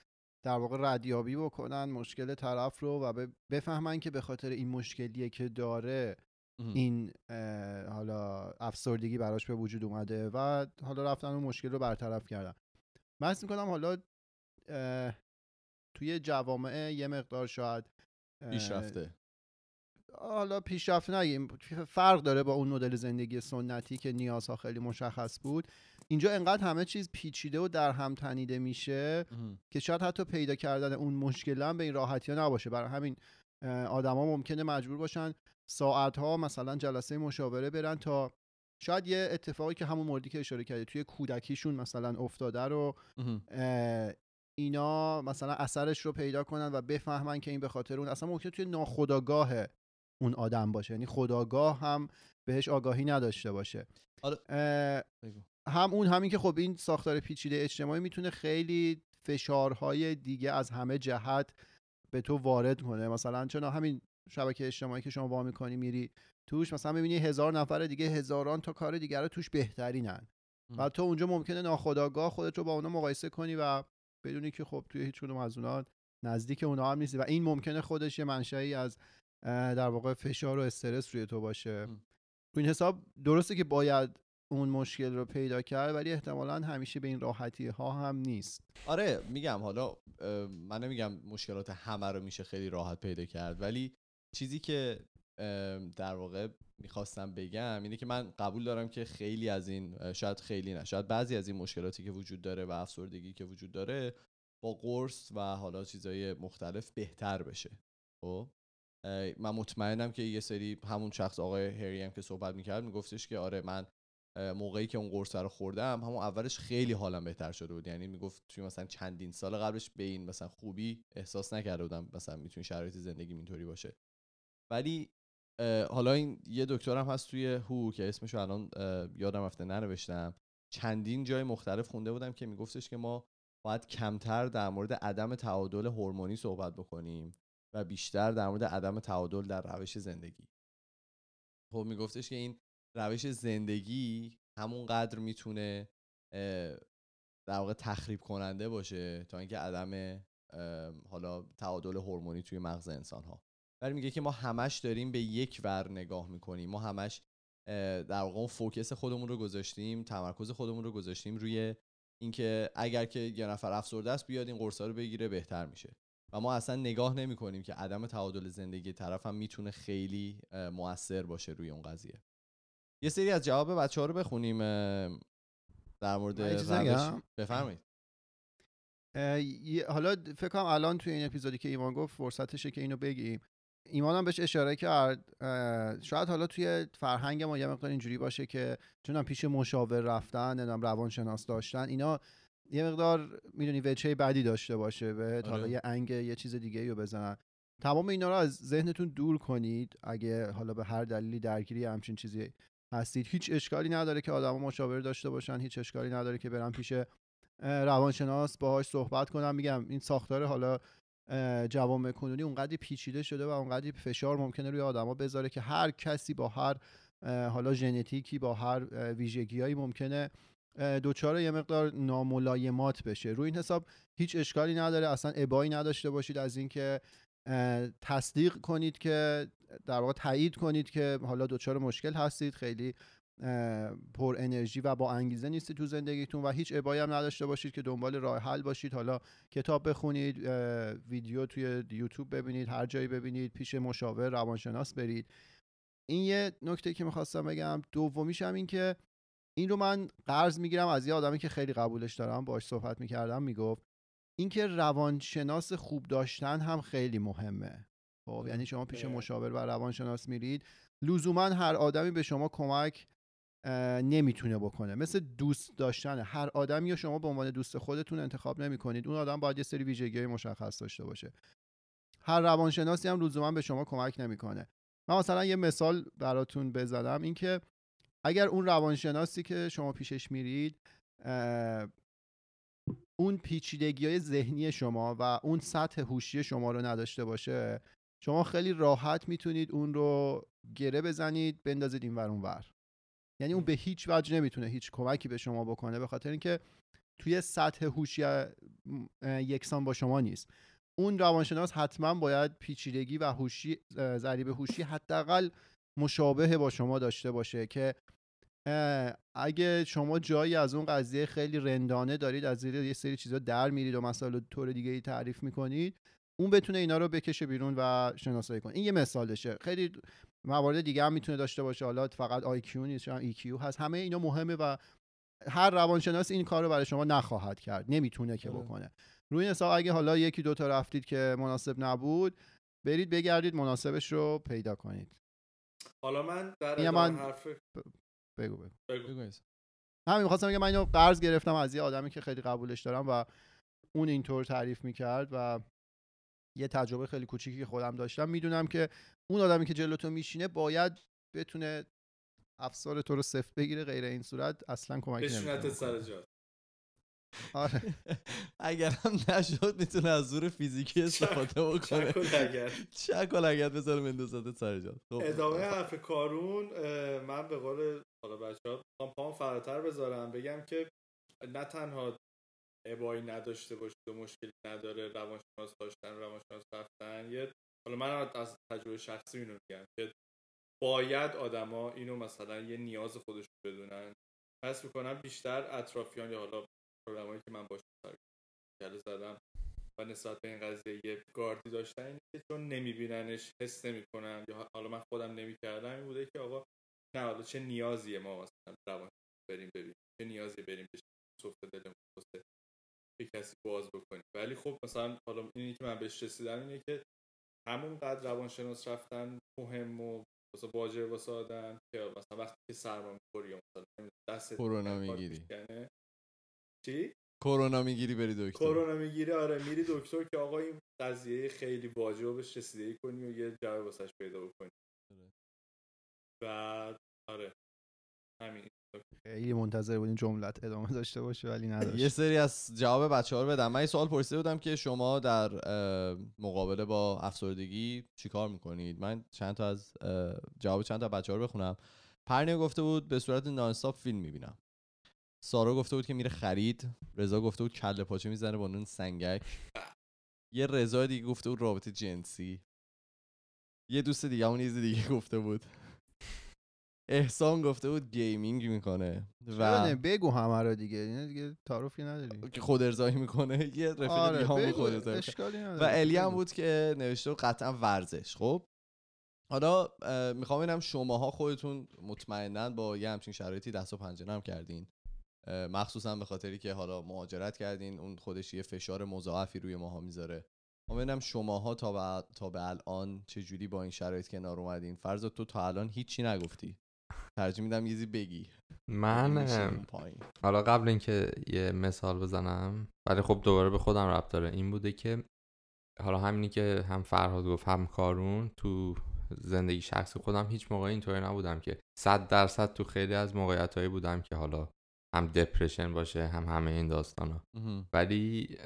در واقع ردیابی بکنن مشکل طرف رو و بفهمن که به خاطر این مشکلیه که داره این حالا افسردگی براش به وجود اومده و حالا رفتن اون مشکل رو برطرف کردن. من می‌کنم حالا توی جوامع یه مقدار شاید پیشرفته. حالا پیشرفته نگیم. فرق داره با اون مدل زندگی سنتی که نیازها خیلی مشخص بود. اینجا انقدر همه چیز پیچیده و در هم تنیده میشه که شاید حتی پیدا کردن اون مشکل هم به این راحتی ها نباشه. برای همین آدما ممکنه مجبور باشن ساعت ها مثلا جلسه مشاوره برن تا شاید یه اتفاقی که همون موردی که اشاره کردی توی کودکیشون مثلا افتاده رو اینا مثلا اثرش رو پیدا کنن و بفهمن که این به خاطر اون. اصلا ممکنه توی ناخداگاه اون آدم باشه. یعنی خداگاه هم بهش آگاهی نداشته باشه. هم اون همین که خب این ساختار پیچیده اجتماعی می‌تونه خیلی فشارهای دیگه از همه جهت به تو وارد کنه. مثلا چون همین شبکه اجتماعی که شما وا می‌کنی میری توش مثلا می‌بینی هزار نفر دیگه هزاران تا کار دیگر رو توش بهترینن. و تو اونجا ممکنه ناخداگاه خودت رو با اونا مقایسه کنی و بدونی که خب توی هیچ کدوم از اونا نزدیک اونا هم نیستی. و این ممکنه خودش یه منشأی از در واقع فشار و استرس روی تو باشه. تو این حساب درسته که باید اون مشکل رو پیدا کرد ولی احتمالا همیشه به این راحتی ها هم نیست. آره میگم حالا من نمیگم مشکلات همه رو میشه خیلی راحت پیدا کرد ولی چیزی که در واقع می‌خواستم بگم اینه که من قبول دارم که خیلی از این شاید خیلی نه شاید بعضی از این مشکلاتی که وجود داره و افسردگی که وجود داره با قرص و حالا چیزهای مختلف بهتر بشه. خب؟ من مطمئنم که یه سری همون شخص آقای هری هم که صحبت می‌کرد میگفتش که آره من موقعی که اون قرص رو خوردم همون اولش خیلی حالم بهتر شده بود. یعنی می‌گفت توی مثلا چندین سال قبلش به این مثلا خوبی احساس نکرده بودم مثلا می‌تونه شرایط زندگی اینطوری باشه. ولی حالا این یه دکترم هست توی هو که اسمشو الان یادم رفته ننوشتم. چندین جای مختلف خونده بودم که میگفتش که ما باید کمتر در مورد عدم تعادل هورمونی صحبت بکنیم. و بیشتر در مورد عدم تعادل در روش زندگی. خب میگفتش که این روش زندگی همون قدر می‌تونه در واقع تخریب کننده باشه تا اینکه عدم حالا تعادل هورمونی توی مغز انسان ها ولی میگه که ما همش داریم به یک ور نگاه می‌کنیم. ما همش در واقع فوکس خودمون رو گذاشتیم تمرکز خودمون رو گذاشتیم روی اینکه اگر که یه نفر افسرده است بیاد این قرصا رو بگیره بهتر میشه. و ما اصلا نگاه نمی کنیم که عدم تعادل زندگی طرف هم می‌تونه خیلی اه، مؤثر باشه روی اون قضیه. یه سری از جواب بچه ها رو بخونیم در مورد؟ بفرمایید. حالا فکر کنم الان توی این اپیزودی که ایمان گفت فرصتشه که اینو بگیم. ایمان هم بهش اشاره کرد شاید حالا توی فرهنگ ما یه مقدار اینجوری باشه که چون پیش مشاور رفتن نمی‌دونم روانشناس داشتن اینا یه مقدار می‌دونی وجهه بدی داشته باشه به حالا آره. یه انگ یه چیز دیگه رو بزنن. تمام اینا رو از ذهنتون دور کنید. اگه حالا به هر دلیلی درگیری همچین چیزی هستید. هیچ اشکالی نداره که آدما مشاور داشته باشن. هیچ اشکالی نداره که برن پیش روانشناس باهاش صحبت کنم میگم این ساختار حالا جوامع کنونی اونقدر پیچیده شده و اونقدر فشار ممکنه روی آدما بذاره که هر کسی با هر حالا ژنتیکی با هر ویژگیهایی ممکنه دچار یه مقدار ناملایمات بشه. روی این حساب هیچ اشکالی نداره. اصلا ابایی نداشته باشید از اینکه تصدیق کنید که در واقع تایید کنید که حالا دچار مشکل هستید. خیلی پر انرژی و با انگیزه نیستید تو زندگیتون و هیچ ابایی هم نداشته باشید که دنبال راه حل باشید. حالا کتاب بخونید ویدیو توی یوتیوب ببینید هر جایی ببینید پیش مشاور روانشناس برید. این یه نکته که می‌خواستم بگم. دومیش هم این که این رو من قرض می‌گیرم از یه آدمی که خیلی قبولش دارم باش صحبت می‌کردم می‌گفت اینکه روانشناس خوب داشتن هم خیلی مهمه. خب یعنی شما پیش. مشاور و روانشناس میرید لزوما هر آدمی به شما کمک نمی‌تونه بکنه. مثل دوست داشتن. هر آدمی رو شما به عنوان دوست خودتون انتخاب نمی‌کنید اون آدم باید یه سری ویژگی مشخص داشته باشه. هر روانشناسی هم لزوما به شما کمک نمی‌کنه. من مثلا یه مثال براتون بزنم اینکه اگر اون روانشناسی که شما پیشش میرید اون پیچیدگی های ذهنی شما و اون سطح هوشی شما رو نداشته باشه شما خیلی راحت می‌تونید اون رو گره بزنید بندازید این ور اون ور. یعنی اون به هیچ وجه نمی‌تونه هیچ کمکی به شما بکنه به خاطر اینکه توی سطح هوشی یکسان با شما نیست. اون روانشناس حتما باید پیچیدگی و هوشی ضریب هوشی حداقل مشابه با شما داشته باشه که اگه شما جایی از اون قضیه خیلی رندانه دارید از زیر یه سری چیزا در میرید و مسائل طور دیگه ای تعریف می‌کنید اون بتونه اینا رو بکشه بیرون و شناسایی کنه. این یه مثالشه. خیلی موارد دیگه هم می‌تونه داشته باشه. حالا فقط آی کیو نیست ای کیو هست. همه اینا مهمه و هر روانشناس این کار رو برای شما نخواهد کرد. نمی‌تونه که آره. بکنه. روی این حساب اگه حالا یکی دوتا رفتید که مناسب نبود برید بگردید مناسبش رو پیدا کنید. حالا من در من- حرف بگو بگو بگو. بگو. همین می‌خواستم بگم من اینو قرض گرفتم از یه آدمی که خیلی قبولش دارم و اون اینطور تعریف می‌کرد و یه تجربه خیلی کوچیکی که خودم داشتم می‌دونم که اون آدمی که جلو تو میشینه باید بتونه افسار تو رو سفت بگیره غیر این صورت اصلا کمکی بشونت نمی‌کنه سر جات آره. اگر هم نشد می‌تونه از زور فیزیکی استفاده بکنه. چک و لگد. چک و لگت بذاره سر جات. خب. ادامه حرف کارون من به قول حالا بچه ها پام فراتر بذارم. بگم که نه تنها ابایی نداشته باشید و مشکلی نداره روانشناس داشتن روانشناس رفتن. یه حالا من از تجربه شخصی اینو میگم که باید آدما اینو مثلا یه نیاز خودشون بدونن. پس می‌کنم بیشتر اطرافیان یا حالا پروگرامایی که من باشون گله زدم و نسبت به این قضیه یه گاردی داشتن اینه که چون نمیبیننش حس نمی‌کنن یا حالا من خودم نمی‌کردم این بوده که آقا نه حالا چه نیازیه ما مثلا روان بریم ببینیم چه نیازی بریم بشه صفت دلمون واسه یه کسی باز بکنیم ولی خب مثلا حالا اینی که من بهش رسیدم اینه که همون قدر روانشناس رفتن مهم و واسه باجر واسه آدم که مثلا وقتی که سرما می‌خوری یا مثلا دست کرونا می‌گیری. چی؟ کرونا می‌گیری بری دکتر. کرونا می‌گیری آره میری دکتر که آقا این قضیه خیلی واجبه بهش رسیدگی کنی و یه جواب واسش پیدا بکنی. آره. بعد آره. همین. خیلی منتظر بودیم جملت ادامه داشته باشه ولی یه نداشت سری از جواب بچه ها رو بدم. من یه سوال پرسیده بودم که شما در مقابله با افسردگی چیکار می‌کنید؟ من چند تا از جواب چند تا بچه ها رو بخونم. پرنیا گفته بود به صورت nonstop فیلم می‌بینم. سارا گفته بود که میره خرید رضا گفته بود کله پاچه می‌زنه با نون سنگک. یه رضا دیگه گفته بود رابطه جنسی. یه دوست دیگه اون یه دیگه گفته بود. احسان گفته بود gaming می‌کنه؟ و بگو همه رو دیگه. اینا دیگه تعارفی نداری که خود ارضایی می‌کنه. یه رفیق آره دیگه هم خود ارضایی و الی هم. بود که نوشته بود قطعا ورزش خب؟ حالا می‌خوام ببینم شماها خودتون مطمئنا با یه همچین شرایطی دست و پنجه نرم کردین. مخصوصا به خاطری که حالا مهاجرت کردین اون خودش یه فشار مضاعفی روی ماها می‌ذاره. ما ببینم شماها تا به, تا به الان چه جوری با این شرایط کنار اومدین؟ فرض تو تا الان هیچی نگفتی. ترجیح میدم یه بگی. من. حالا قبل اینکه یه مثال بزنم ولی خب دوباره به خودم ربط داره. این بوده که حالا همینی که هم فرهاد گفت هم کارون تو زندگی شخصی خودم هیچ موقع اینطوری نبودم که صد درصد تو خیلی از موقعیت هایی بودم که حالا هم دپرشن باشه هم همه این داستان ها. ولی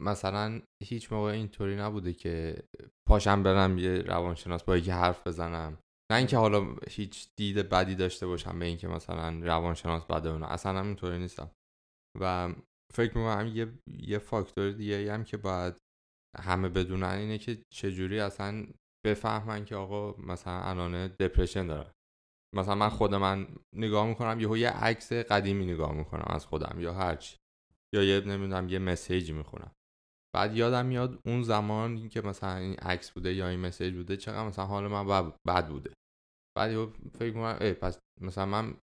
مثلا هیچ موقع اینطوری نبوده که پاشم برم یه روانشناس با یکی حرف بزنم. نه اینکه حالا هیچ دید بدی داشته باشم به اینکه مثلا روانشناس بده اونا. اصلا هم اینطوری نیستم. و فکر می‌کنم یه یه فاکتور دیگه هم که باید همه بدونن اینه که چجوری اصلا بفهمن که آقا مثلا الان دپرشن داره. مثلا من خود من نگاه می‌کنم یهو یه عکس قدیمی نگاه می‌کنم از خودم یا هرچی یا یه نمی‌دونم یه مسیجی می‌خونم. بعد یادم میاد اون زمان که مثلا این عکس بوده یا این مسیج بوده چقدر مثلا حال من بد- بوده. بعد یهو فکر می‌کنم ای پس مثلا من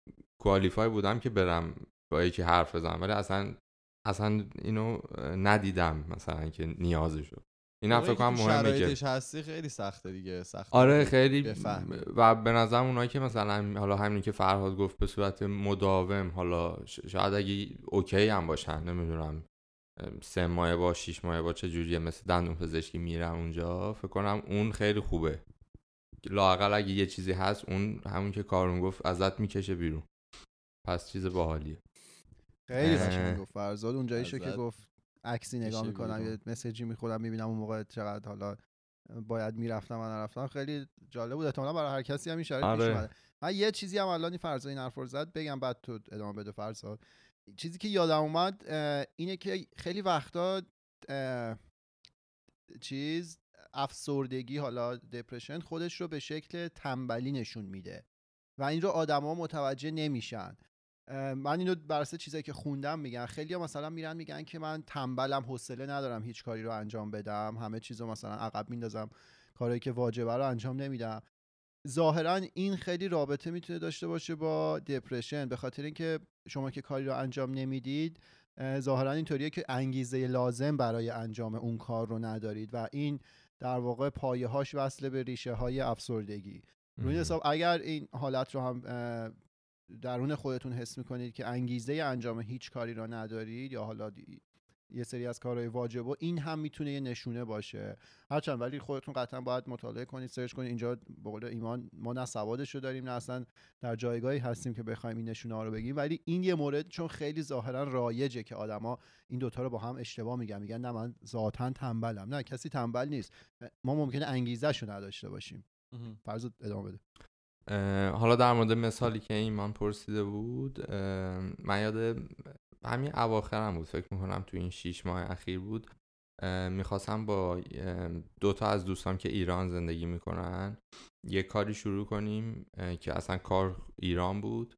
کوالیفای بودم که برم با یکی حرف بزنم ولی اصلا اصلا اینو ندیدم مثلا که نیازشو. این هم فکر کنم مهمه که شرایطش هستی خیلی سخته دیگه سخته آره خیلی. و به نظرم اونایی که مثلا حالا همین که فرهاد گفت به صورت مداوم حالا شاید اگه اوکی هم باشن نمی‌دونم سه ماه با شیش ماه با چه جوریه مثل دندون پزشکی میرم اونجا فکر کنم اون خیلی خوبه لاقل اگه یه چیزی هست اون همون که کارون گفت ازت می‌کشه بیرون پس چیز باحالیه خیلی. قشنگ گفت فرزاد اونجاییشو که گفت عکسی نگاه می‌کنم. یه مسیجی می‌خونم می‌بینم اون موقع چقدر حالا باید می‌رفتم و نرفتم. خیلی جالب بود. احتمالا برای هر کسی هم این شرایط آره. من یه چیزی هم الان این فرزاد این حرف زد بگم بعد تو ادامه بده فرزاد چیزی که یادم اومد اینه که خیلی وقتا چیز افسردگی حالا دپرشن خودش رو به شکل تنبلی نشون میده. و این رو آدما متوجه نمیشن. من اینو بر اساس چیزایی که خوندم میگن. خیلی مثلا میرن میگن که من تنبلم حوصله ندارم هیچ کاری رو انجام بدم. همه چیزو مثلا عقب میندازم. کارهایی که واجبه رو انجام نمیدم. ظاهرا این خیلی رابطه می‌تونه داشته باشه با دپرشن به خاطر اینکه شما که کاری رو انجام نمی‌دید اه، ظاهرا اینطوریه که انگیزه لازم برای انجام اون کار رو ندارید و این در واقع پایه هاش وصله به ریشه های افسردگی روی حساب اگر این حالت رو هم درون خودتون حس می‌کنید که انگیزه انجام هیچ کاری را ندارید یا حالا دی- یه سری از کارهای واجب و این هم می‌تونه یه نشونه باشه؟ هرچند ولی خودتون قطعا باید مطالعه کنید سرچ کنید. اینجا به قول ایمان ما نه سوادش رو داریم نه اصلا در جایگاهی هستیم که بخوایم این نشونه ها رو بگیم. ولی این یه مورد چون خیلی ظاهرا رایجه که آدما این دوتا رو با هم اشتباه میگن. میگن نه من ذاتا تنبلم. نه کسی تنبل نیست. ما ممکنه انگیزه رو نداشته باشیم. فرض ادامه بده. حالا در مورد مثالی که ایمان پرسیده بود من یاد همین اواخرم بود فکر می‌کنم تو این شیش ماه اخیر بود. می‌خواستم با اه، دو تا از دوستان که ایران زندگی می‌کنن یه کاری شروع کنیم که اصلا کار ایران بود.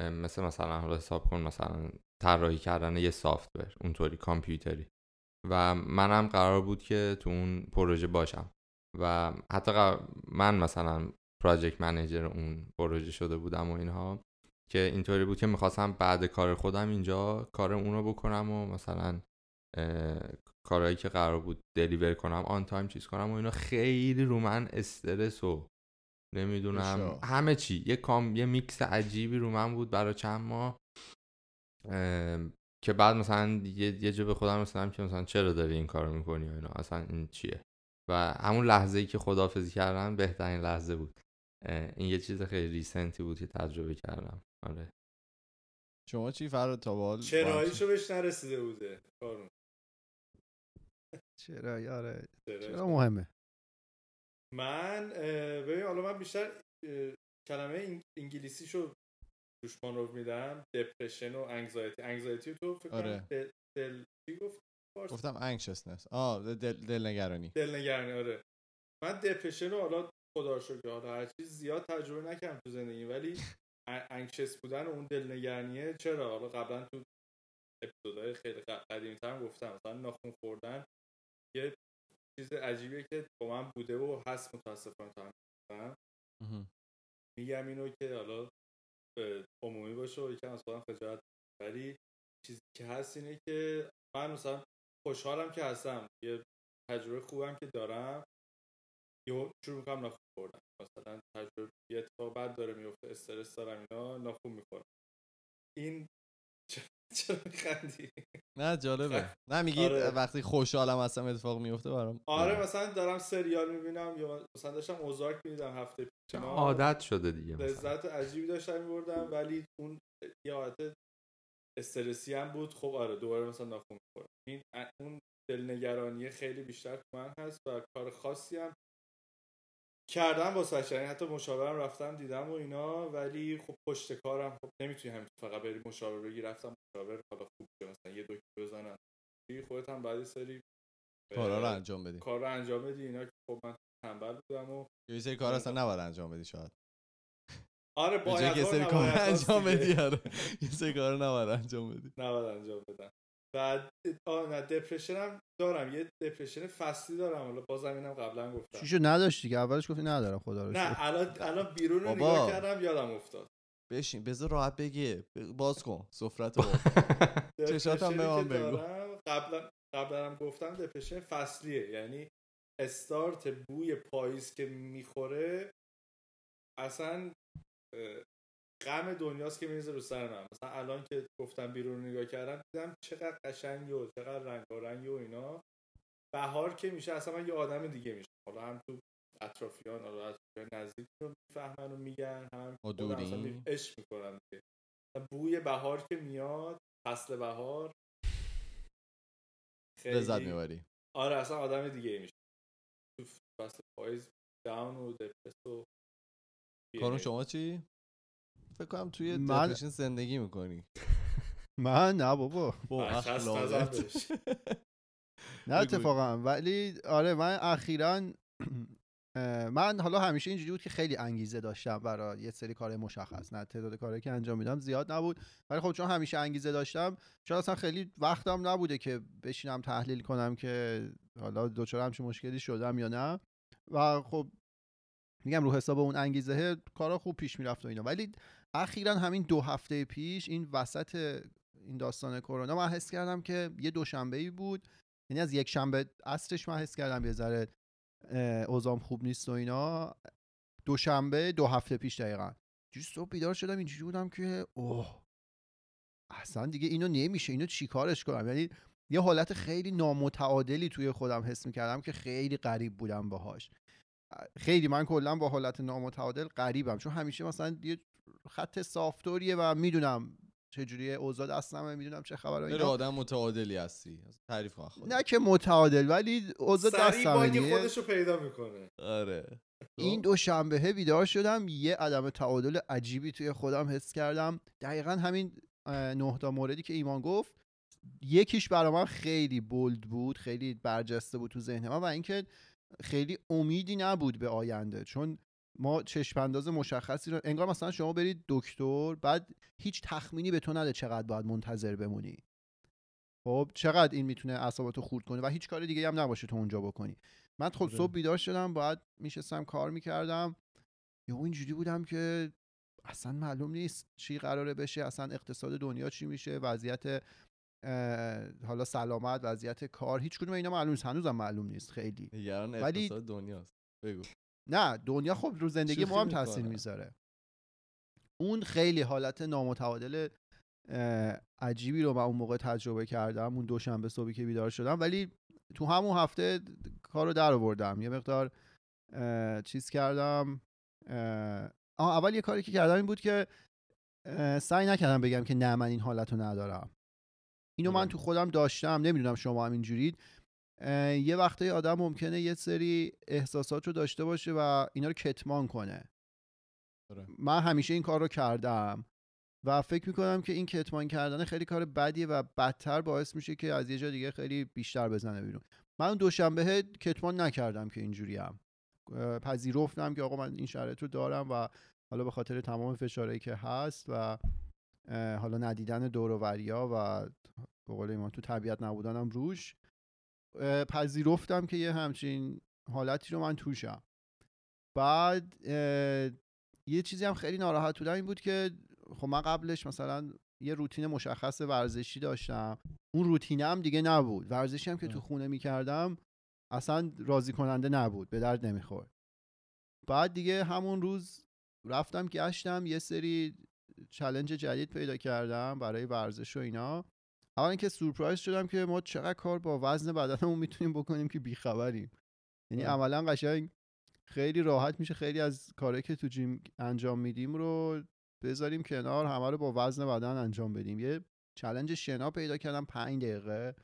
مثل مثلا حالا حساب کن مثلا طراحی کردن یه software اونطوری کامپیوتری. و منم قرار بود که تو اون پروژه باشم. و حتی من مثلا project manager اون پروژه شده بودم و اینها که اینطوری بود که می‌خواستم بعد کار خودم اینجا کار اونو بکنم و مثلا کارهایی که قرار بود deliver کنم on time چیز کنم و اینا خیلی رو من استرس و نمی‌دونم. همه چی. یه کام یه میکس عجیبی رو من بود برای چند ماه اه، که بعد مثلا یه, یه جا به خودم رسیدم که مثلا چرا داری این کارو می‌کنی و اینا اصلا این چیه؟ و همون لحظه ای که خدافظی کردم بهترین لحظه بود. این یه چیز خیلی recent ی بود که تجربه کردم. آره. شما چی فراد تا به حال با چراییشو بهش نرسیده بوده کارون. چرا یاره چرا؟ مهمه؟ من ببین حالا من بیشتر کلمه انگ- انگلیسیشو روش مانور میدم. دپرشن و انگزایتی انگزایتی تو فکر آره. دل, دل چی گفت؟ گفتم anxiousنس آه دل دلنگرانی. دلنگرانی آره. من دپرشن رو حالا خدا رو شکر. حالا هر چیز زیاد تجربه نکردم تو زندگی ولی انکشس بودن و اون دلنگرانیه چرا؟ حالا قبلا تو اپیزودهای خیلی قدیمی تر گفتم مثلا ناخون خوردن یه چیز عجیبیه که با من بوده و هست متاسفانه تا. میگم اینو که حالا عمومی باشه و یکم از خودم خجالت ولی چیزی که هست اینه که من مثلا خوشحالم که هستم. یه تجربه خوبم که دارم. یه شروع می‌کنم ناخون خوردن. مثلا تجربه یه اتفاق بد داره میفته استرس دارم اینا ناخون می‌خورم. این چرا- میخندی نه جالبه. نه میگید آره. وقتی خوشحالم هستم اتفاق میفته برام. آره مثلا دارم سریال می‌بینم یا مثلا داشتم اوزارک می‌دیدم هفته پیش. عادت شده دیگه مثلا. لذت عجیبی داشتم میبردم ولی اون یه حالت استرسی هم بود. خب آره دوباره مثلا ناخون می‌خورم. این اون دلنگرانی خیلی بیشتر تو من هست و کار خاصی هم کردم واسه یعنی حتی مشاورم رفتم دیدم و اینا ولی خب پشت کارم خب نمی‌تونی همین فقط بری مشاور بگی رفتم مشاور حالا خوب مثلا یه دکتر بزنن. خودت هم بعد سری کارا رو انجام بدی. کار رو انجام بدی اینا که خب من تنبل بودم و یه سری کار اصلا نباید انجام بدی شاید. آره باید یه سری کار انجام. بدی. آره. یه سری کار نباید انجام بدی. نباید انجام بدم بعد آه نه دپرشن هم دارم. یه دپرشن فصلی دارم. حالا بازم اینم قبلا گفتم. چیشو نداشتی که؟ اولش گفتی ندارم خدا رو نه. الان الان بیرون رو. نگاه کردم یادم افتاد. بشین بذار راحت بگه. ب- باز کن سفرت رو چشاتم به من بگو. قبلا قبلا هم گفتم دپرشن فصلیه. یعنی استارت بوی پاییز که می‌خوره اصلا غم دنیاست که میریزه رو سر من. مثلا الان که گفتم بیرون رو نگاه کردم دیدم چقدر قشنگه و چقدر رنگارنگه و اینا. بهار که میشه اصلا من یه آدم دیگه میشه حالا هم تو اطرافیان حالا اطرافیان نزدیک رو می‌فهمن و میگن هم عشق می‌کنم دیگه. بوی بهار که میاد فصل بهار خیلی لذت می‌بری. آره اصلا آدم دیگه میشه تو فصل پاییز داون و دپرس و کارون شما چی؟ فکر کنم توی من- دپرشن زندگی می‌کنی. من؟ نه بابا. با. نه. اتفاقا. ولی آره من اخیرا من حالا همیشه اینجوری بود که خیلی انگیزه داشتم برای یه سری کار مشخص. نه تعداد کاری که انجام میدم زیاد نبود. ولی خب چون همیشه انگیزه داشتم شاید اصلا خیلی وقتم نبوده که بشینم تحلیل کنم که حالا دچار همچین مشکلی شدم یا نه. و خب میگم رو حساب اون انگیزه کارا خوب پیش می‌رفت و اینا. ولی اخیرا همین دو هفته پیش این وسط این داستان کرونا من حس کردم که یه دوشنبه ای بود. یعنی از یک شنبه عصرش من حس کردم یه ذره اه، اوضاعم خوب نیست و اینا. دوشنبه دو هفته پیش دقیقا. جوری صبح بیدار شدم اینجوری بودم که اوه اصلا دیگه اینو نمیشه. اینو چیکارش کنم؟ یعنی یه حالت خیلی نامتعادلی توی خودم حس می‌کردم که خیلی غریب بودم باهاش. خیلی من کلا با حالت نامتعادل غریبم. چون همیشه مثلا یه خط صافتوریه و می‌دونم چجوری اوضاع دستمه می‌دونم چه خبر و خیلی اینا آدم متعادلی هستی. تعریف کن از خودت. نه که متعادل ولی اوضاع سریع باگ دیگه. خودش رو پیدا می‌کنه. آره. این دو شنبه بیدار شدم یه عدم تعادل عجیبی توی خودم حس کردم. دقیقا همین اه، نه تا موردی که ایمان گفت یکیش برا من خیلی بولد بود خیلی برجسته بود تو ذهن من و اینکه خیلی امیدی نبود به آینده. چون ما چشم انداز مشخصی رو انگار مثلا شما برید دکتر بعد هیچ تخمینی به تو نده چقدر باید منتظر بمونی. خب چقدر این می‌تونه اعصابتو خورد کنه و هیچ کار دیگه هم نباشه تو اونجا بکنی. من خب آره. صبح بیدار شدم باید میشستم کار می‌کردم. یهو اینجوری بودم که اصلا معلوم نیست چی قراره بشه اصلا اقتصاد دنیا چی میشه وضعیت حالا سلامت وضعیت کار هیچ کدوم اینا معلوم نیست. هنوزم معلوم نیست خیلی. نگران ولی- اقتصاد دنیاست. بگو. نه دنیا خب رو زندگی ما هم تاثیر. می‌ذاره. اون خیلی حالت نامتعادل عجیبی رو من اون موقع تجربه کردم اون دوشنبه صبحی که بیدار شدم. ولی تو همون هفته کار رو در آوردم. یه مقدار چیز کردم آه، اول یه کاری که کردم این بود که سعی نکردم بگم که نه من این حالت رو ندارم. اینو من آره. تو خودم داشتم. نمی‌دونم شما هم اینجورید. یه وقته آدم ممکنه یه سری احساسات رو داشته باشه و اینا رو کتمان کنه. آره. من همیشه این کار رو کردم و فکر می‌کنم که این کتمان کردن خیلی کار بدیه و بدتر باعث میشه که از یه جا دیگه خیلی بیشتر بزنه بیرون. من دوشنبه کتمان نکردم که اینجوری هم پذیرفتم که آقا من این شرایط رو دارم و حالا به خاطر تمام فشارهایی که هست و حالا ندیدن دوروریا و به قول ایمان تو طبیعت نبودنم روش پذیرفتم که یه همچین حالتی رو من توشم. بعد یه چیزی هم خیلی ناراحت بودم این بود که خب من قبلش مثلا یه روتین مشخص ورزشی داشتم. اون روتینه هم دیگه نبود. ورزشی هم که تو خونه می‌کردم اصلا راضی کننده نبود. به درد نمی‌خورد. بعد دیگه همون روز رفتم گشتم یه سری چلنج جدید پیدا کردم برای ورزش و اینا. اول اینکه سورپرایز شدم که ما چقدر کار با وزن بدنمون می‌تونیم بکنیم که بیخبریم. یعنی عملا قشنگ خیلی راحت میشه خیلی از کارهایی که تو جیم انجام میدیم رو بذاریم کنار همه رو با وزن بدن انجام بدیم. یه چلنج شنا پیدا کردم پنج دقیقه.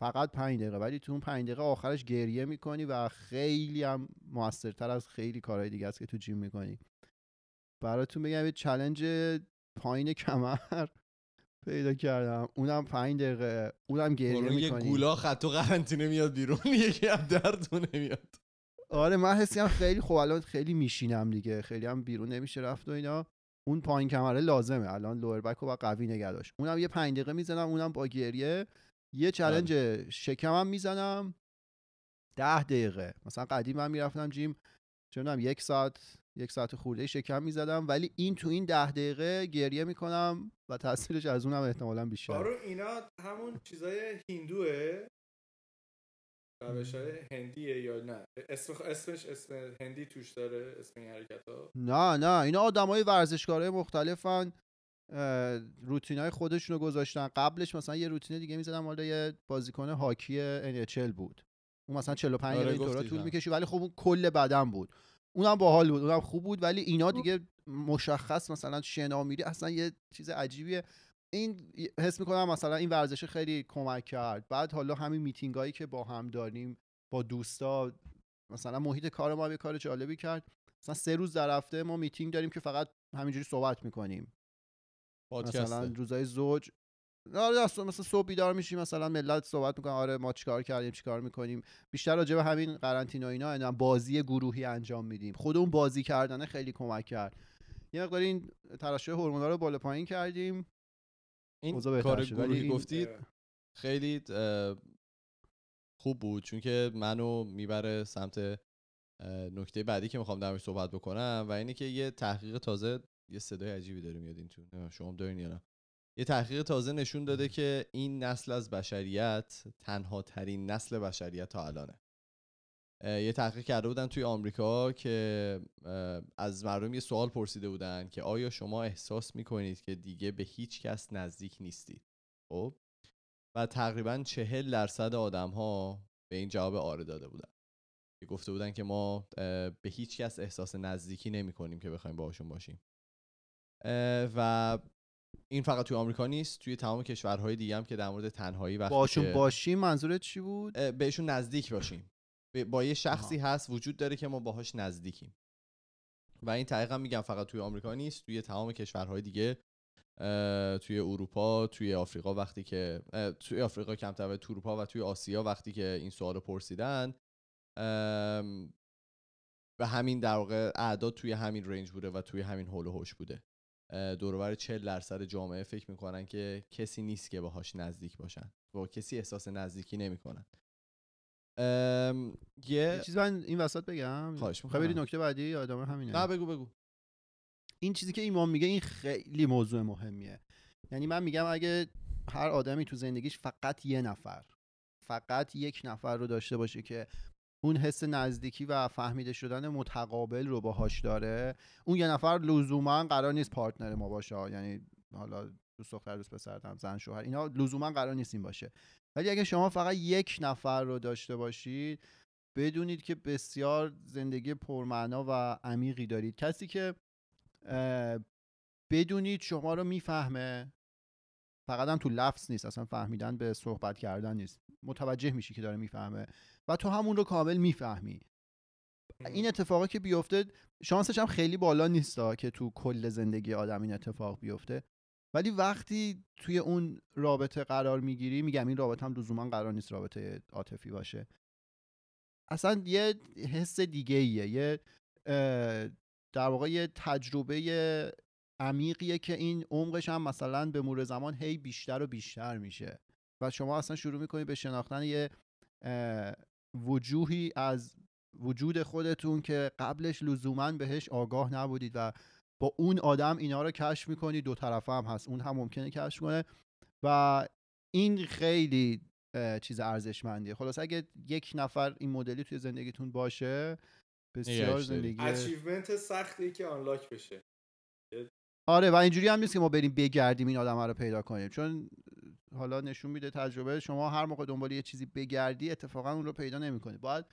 فقط پنج دقیقه. ولی تو اون پنج دقیقه آخرش گریه می‌کنی و خیلی هم موثرتر از خیلی کارهای دیگه است که تو جیم می‌کنی. براتون بگم یه challenge پایین کمر. پیدا کردم. اونم پنج دقیقه. اونم گریه می‌کنی یه گولا خط و قرنطینه میاد بیرون یکی هم دردونه میاد. آره من حسی هم خیلی خوب الان خیلی میشینم دیگه. خیلی هم بیرون نمیشه رفت و اینا. اون پایین کمره لازمه. الان lower back رو باید قوی نگه داشت. اونم یه پنج دقیقه می‌زنم اونم با گریه. یه challenge بله. شکمم می‌زنم. ده دقیقه. مثلا قدیم من می‌رفتم gym. چه یک ساعت یک ساعت خورده شکم می‌زدم ولی این تو این ده دقیقه گریه می‌کنم و تاثیرش از اونم احتمالا بیشتر آره اینا همون چیزای هندوه. روش های هندیه یا نه؟ اسم اسمش اسم هندی توش داره اسم این حرکت ها نه نه اینا آدم های ورزشکاره مختلفن. روتین های خودشون رو گذاشتن. قبلش مثلا یه روتین دیگه می‌زدم حالا یه بازیکن هاکی NHL بود. اون مثلا 45 آره دقیقه طول می‌کشی ولی خب اون کل بدن بود. اونم باحال بود اونم خوب بود ولی اینا خب. دیگه مشخص مثلا شنا میری اصلا یه چیز عجیبیه. این حس می‌کنم مثلا این ورزش خیلی کمک کرد. بعد حالا همین میتینگ هایی که با هم داریم با دوستا مثلا محیط کار ما یه کار جالبی کرد. مثلا سه روز در هفته ما میتینگ داریم که فقط همینجوری صحبت می‌کنیم. مثلا روزای زوج آره مثلا صبح بیدار میشیم مثلا ملت صحبت می‌کنن آره ما چیکار کردیم چیکار می‌کنیم. بیشتر راجع به همین قرنطینه و اینا بازی گروهی انجام میدیم. خود اون بازی کردن خیلی کمک کرد. یه مقدار این ترشح هورمونا رو بالا پایین کردیم. این کار گروهی گفتید خیلی خوب بود. چون که منو می‌بره سمت نکته بعدی که می‌خوام درش صحبت بکنم و اینه که یه تحقیق تازه یه صدای عجیبی داره میاد این تو شما دارین یا نه. یه تحقیق تازه نشون داده که این نسل از بشریت تنها ترین نسل بشریت تا الانه. یه تحقیق کرده بودن توی آمریکا که از مردم یه سوال پرسیده بودن که آیا شما احساس می‌کنید که دیگه به هیچ کس نزدیک نیستید؟ خب؟ و تقریبا چهل درصد آدم ها به این جواب آره داده بودن. که گفته بودن که ما به هیچ کس احساس نزدیکی نمی کنیم که بخوایم باشون باشیم. و این فقط توی آمریکا نیست توی تمام کشورهای دیگه هم که در مورد تنهایی وقتی باشون باشیم منظورت چی بود؟ بهشون نزدیک باشیم. با یه شخصی هست وجود داره که ما باهاش نزدیکیم. و این تحقیقا میگم فقط توی آمریکا نیست توی تمام کشورهای دیگه توی اروپا توی آفریقا وقتی که توی آفریقا کمتر توی اروپا و توی آسیا وقتی که این سوال پرسیدن و همین در واقع اعداد توی همین رنج بوده و توی همین هول و هوش بوده. دورور 40 درصد جامعه فکر می‌کنن که کسی نیست که باهاش نزدیک باشن. با کسی احساس نزدیکی نمی‌کنن. یه چیز من این وسط بگم. خواهش می‌کنم. نکته بعدی؟ آدم همینه. نه بگو بگو. این چیزی که ایمان میگه این خیلی موضوع مهمیه. یعنی من میگم اگه هر آدمی تو زندگیش فقط یه نفر فقط یک نفر رو داشته باشه که اون حس نزدیکی و فهمیده شدن متقابل رو باهاش داره. اون یه نفر لزوما قرار نیست پارتنر ما باشه. یعنی حالا دوست دختر دوست پسر زن شوهر اینا لزوما قرار نیست این باشه. ولی اگه شما فقط یک نفر رو داشته باشید بدونید که بسیار زندگی پرمعنا و عمیقی دارید. کسی که بدونید شما رو می‌فهمه فقط هم تو لفظ نیست اصلا فهمیدن به صحبت کردن نیست. متوجه میشی که داره می‌فهمه و تو همون رو کامل می‌فهمی. این اتفاقی که بیفته شانسش هم خیلی بالا نیست که تو کل زندگی آدم این اتفاق بیفته. ولی وقتی توی اون رابطه قرار می‌گیری میگم این رابطه هم لزوما قرار نیست رابطه عاطفی باشه. اصلا یه حس دیگه ایه یه در واقع یه تجربه عمیقیه که این عمقش هم مثلا به مرور زمان هی بیشتر و بیشتر میشه. و شما اصلا شروع می‌کنید به شناختن یه وجوهی از وجود خودتون که قبلش لزوما بهش آگاه نبودید و با اون آدم اینا رو کشف می‌کنید دو طرفه هم هست. اون هم ممکنه کشف کنه. و این خیلی چیز ارزشمندیه. خلاص اگه یک نفر این مدلی توی زندگیتون باشه بسیار. زندگی اچیومنت سختی که آنلاک بشه. آره و اینجوری هم نیست که ما بریم بگردیم این آدم رو پیدا کنیم. چون حالا نشون میده تجربه شما هر موقع دنبال یه چیزی بگردی اتفاقا اون رو پیدا نمی‌کنی. باید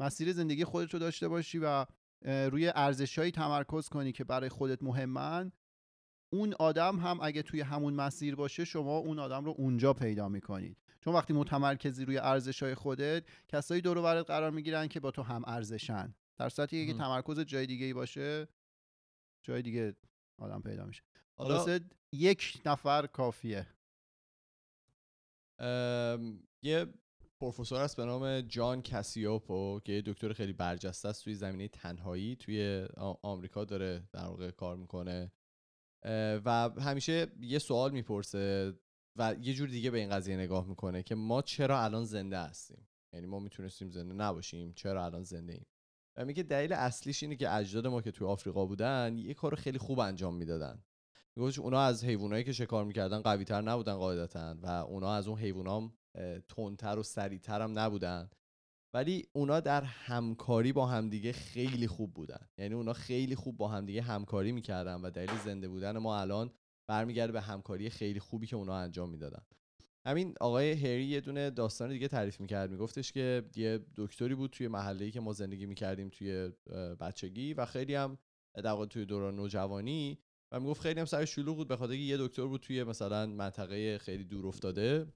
مسیر زندگی خودت رو داشته باشی و روی ارزشهایی تمرکز کنی که برای خودت مهمن. اون آدم هم اگه توی همون مسیر باشه شما اون آدم رو اونجا پیدا می‌کنید. چون وقتی متمرکزی روی ارزشهای خودت کسایی دور و برت قرار می‌گیرن که با تو هم ارزشن. در صورتی که. تمرکز جای دیگه ای باشه جای دیگه آدم پیدا میشه. حالا یک نفر کافیه. ام، یه پروفسور هست به نام جان کاسیوپو که یه دکتر خیلی برجسته است توی زمینه تنهایی توی آمریکا داره در واقع کار می‌کنه. و همیشه یه سوال می‌پرسه و یه جور دیگه به این قضیه نگاه می‌کنه که ما چرا الان زنده هستیم؟ یعنی ما می‌تونستیم زنده نباشیم چرا الان زنده ایم؟ و میگه دلیل اصلیش اینه که اجداد ما که توی آفریقا بودن یه کار خیلی خوب انجام می‌دادن. میگفتش اونا از حیوانایی که شکار می‌کردن قوی تر نبودن قاعدتا و اونا از اون حیوانام تندتر و سریعتر هم نبودن. ولی اونا در همکاری با همدیگه خیلی خوب بودن. یعنی اونا خیلی خوب با همدیگه همکاری می‌کردن و دلیل زنده بودن ما الان برمیگرده به همکاری خیلی خوبی که اونا انجام می‌دادن. همین آقای هری یه دونه داستان دیگه تعریف می‌کرد. میگفتش که یه دکتری بود توی محله‌ای که ما زندگی می‌کردیم توی بچگی و خیلی هم در توی دوران نوجوانی و می‌گفت خیلی هم سر شلوغ بود به خاطر یه دکتر بود توی مثلا منطقه خیلی دور افتاده.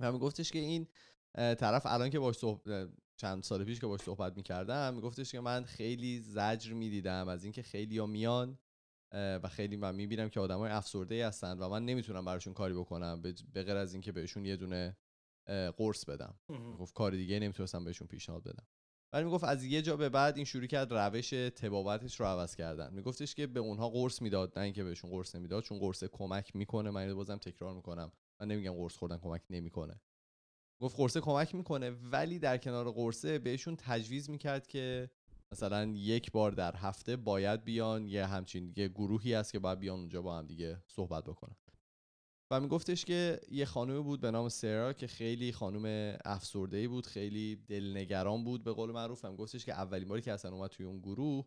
و میگفتش که این طرف الان که باش صحب... چند سال پیش که باش صحبت می‌کردم میگفتش که من خیلی زجر می‌دیدم از اینکه خیلی ها میان و خیلی من می‌بینم که آدمای افسرده هستن و من نمی‌تونم براشون کاری بکنم به غیر از اینکه بهشون یه دونه قرص بدم. گفت کار دیگه نمی‌تونستم بهشون پیشنهاد بدم. ولی می‌گفت از یه جا به بعد این شروع کرد روش تبابتش رو عوض کردن. میگفتش که به اونها قرص می‌داد نه اینکه بهشون قرص نمی‌داد چون قرص کمک می‌کنه. من بازم تکرار می‌کنم. من نمیگم قرص خوردن کمک نمی‌کنه. گفت قرصه کمک می‌کنه ولی در کنار قرصه بهشون تجویز می‌کرد که مثلا یک بار در هفته باید بیان یه همچین یه گروهی هست که باید بیان اونجا با هم دیگه صحبت بکنن. و میگفتش که یه خانومی بود به نام سرا که خیلی خانم افسرده بود خیلی دلنگران بود به قول معروف. هم گفتش که اولین باری که اصلا اومد توی اون گروه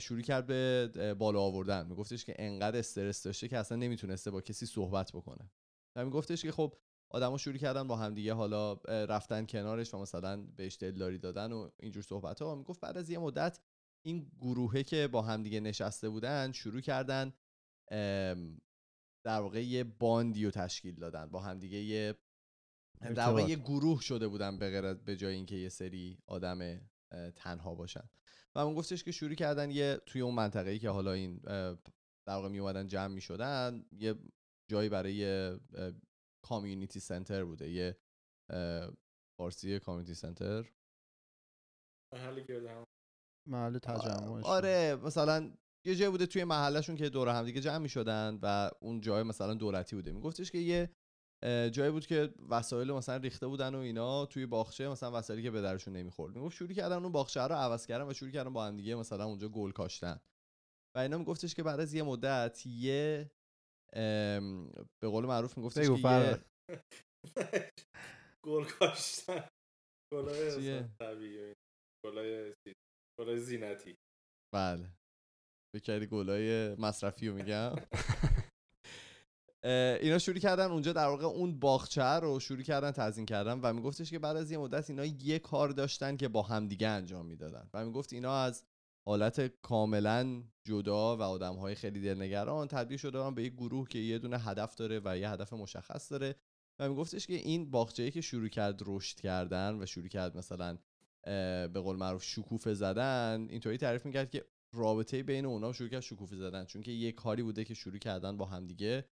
شروع کرد به بالا آوردن. میگفتش که انقدر استرس داشته که اصلا نمی‌تونسته با کسی صحبت بکنه. و میگفتش که خب آدما شروع کردن با همدیگه حالا اه، رفتن کنارش و مثلا بهش دلداری دادن و اینجور صحبت ها می‌گفت بعد از یه مدت این گروهه که با همدیگه نشسته بودن شروع کردن در واقع یه باندی رو تشکیل دادن. با همدیگه یه در واقع. یه گروه شده بودن به غیر به جای اینکه یه سری آدم تنها باشن. و من گفتش که شروع کردن یه توی اون منطقه ای که حالا این در واقع می اومدن جمع می شدن یه جایی برای کامیونیتی سنتر بوده یه فارسی کامیونیتی سنتر. محل گرد هم. محل تجمعش. آره مثلا یه جای بوده توی محلشون که دور هم دیگه جمع می شدن و اون جای مثلا دولتی بوده. میگفتش که یه جایی بود که وسایل مثلا ریخته بودن و اینا توی باغچه مثلا وسایلی که به درشون نمی‌خورد. می‌گفت شروع کردن اون باغچه رو عوض کردن و شروع کردن با هم دیگه مثلا اونجا گل کاشتن. و اینا میگفتش که بعد از یه مدت یه به قول معروف میگفتش که گل کاشتن. گلای طبیعی. گلای زینتی. بله. بکردی گلای مصرفی رو میگم اینا شروع کردن اونجا در واقع اون باغچه رو شروع کردن تزیین کردن و میگفتش که بعد از یه مدت اینا یه کار داشتن که با همدیگه انجام می‌دادن. و می‌گفت اینا از حالت کاملا جدا و آدم های خیلی دلنگران تبدیل شده به یک گروه که یه دونه هدف داره و یه هدف مشخص داره و میگفتش که این باغچه‌ای که شروع کرد رشد کردن و شروع کرد مثلا به قول معروف شکوفه زدن اینطوری تعریف می‌کرد که رابطه بین اونا شروع کرد شکوفه زدن چون که یه کاری بوده که شروع کردن با همدیگه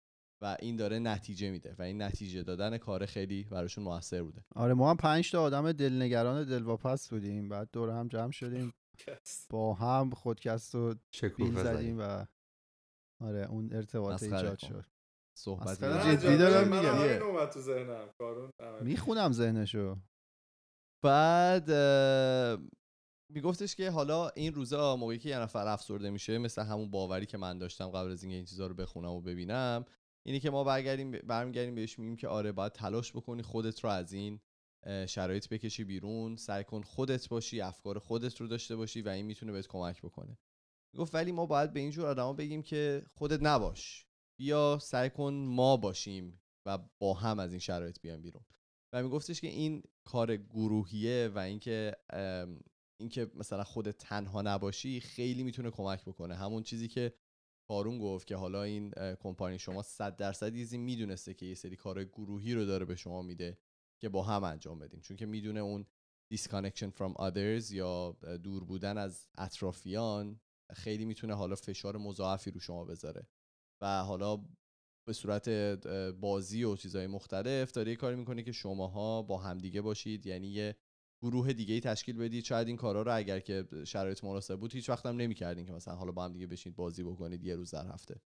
و این داره نتیجه میده و این نتیجه دادن کار خیلی براشون موثر بوده. آره ما هم پنج تا آدم دلنگران دلواپس بودیم بعد دور هم جمع شدیم. با هم خودکست و بیل زدیم و آره اون ارتباط ایجاد کن. شد صحبت. جدی دارم من میگم. همین اومد تو ذهنم کارون عملی. می‌خونم ذهنشو بعد اه، میگفتش که حالا این روزا موقعی که یه نفر افسرده میشه مثل همون باوری که من داشتم قبل از اینکه این چیزا رو بخونم و ببینم اینی که ما برگردیم برمیگردیم بهش میگیم که آره باید تلاش بکنی خودت رو از این شرایط بکشی بیرون سعی کن خودت باشی افکار خودت رو داشته باشی و این می‌تونه بهت کمک بکنه. گفت ولی ما باید به اینجور آدما بگیم که خودت نباش. بیا سعی کن ما باشیم و با هم از این شرایط بیایم بیرون. و میگفتش که این کار گروهیه و اینکه اینکه مثلا خودت تنها نباشی خیلی می‌تونه کمک بکنه. همون چیزی که کارون گفت که حالا این کمپانی شما صد درصد ایزی می‌دونسته که یه سری کارهای گروهی رو داره به شما میده. که با هم انجام بدیم. چون که می‌دونه اون disconnection from others یا دور بودن از اطرافیان خیلی می‌تونه حالا فشار مضاعفی رو شما بذاره. و حالا به صورت بازی و چیزهای مختلف داره یه کاری می‌کنه که شماها با همدیگه باشید. یعنی یه گروه دیگه ای تشکیل بدید. شاید این کارا رو اگر که شرایط مناسب بود هیچ وقت هم نمی‌کردین که مثلا حالا با هم دیگه بشینید بازی بکنید یه روز در هفته.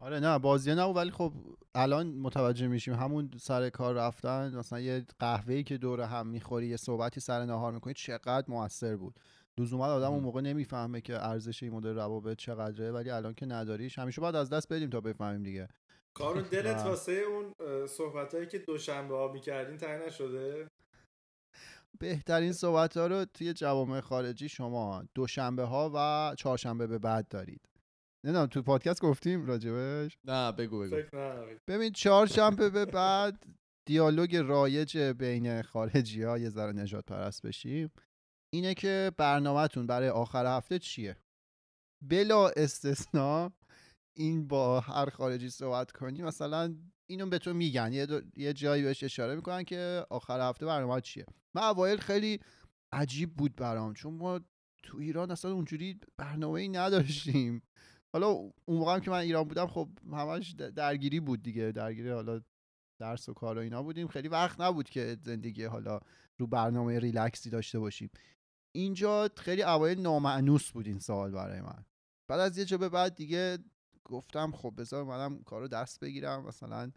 آره نه بازی نبود ولی خب الان متوجه میشیم. همون سر کار رفتن مثلا یه قهوه‌ای که دور هم می‌خوری یه صحبتی سر نهار می‌کنی چقدر موثر بود. لزوما آدم اون. موقع نمی‌فهمه که ارزش این مدل روابط چقدره ولی الان که نداریش همیشه باید از دست بدیم تا بفهمیم دیگه. کارون دلت واسه اون صحبت هایی که دوشنبه ها می‌کردین تنگ نشده؟ بهترین صحبت ها رو توی جوامع خارجی شما دوشنبه ها و چهارشنبه به بعد دارید. نمی‌دونم تو پادکست گفتیم راجبش. نه بگو بگو. ببین چهارشنبه به بعد دیالوگ رایج بین خارجی ها یه ذره نجات پرست بشیم. اینه که برنامهتون برای آخر هفته چیه؟ بلا استثنا این با هر خارجی صحبت کنی مثلا اینو به تو میگن. یه, یه جایی بهش اشاره می‌کنن که آخر هفته برنامه چیه. من اوایل خیلی عجیب بود برام چون ما تو ایران اصلا اونجوری برنامه ای نداشتیم. حالا اون موقع هم که من ایران بودم خب همش درگیری بود دیگه. درگیری حالا درس و کار و اینا بودیم. خیلی وقت نبود که زندگی حالا رو برنامه ریلکسی داشته باشیم. اینجا خیلی اوایل نامعنوس بود این سوال برای من. بعد از یه جا به بعد دیگه گفتم خب بذار منم کارو دست بگیرم. مثلا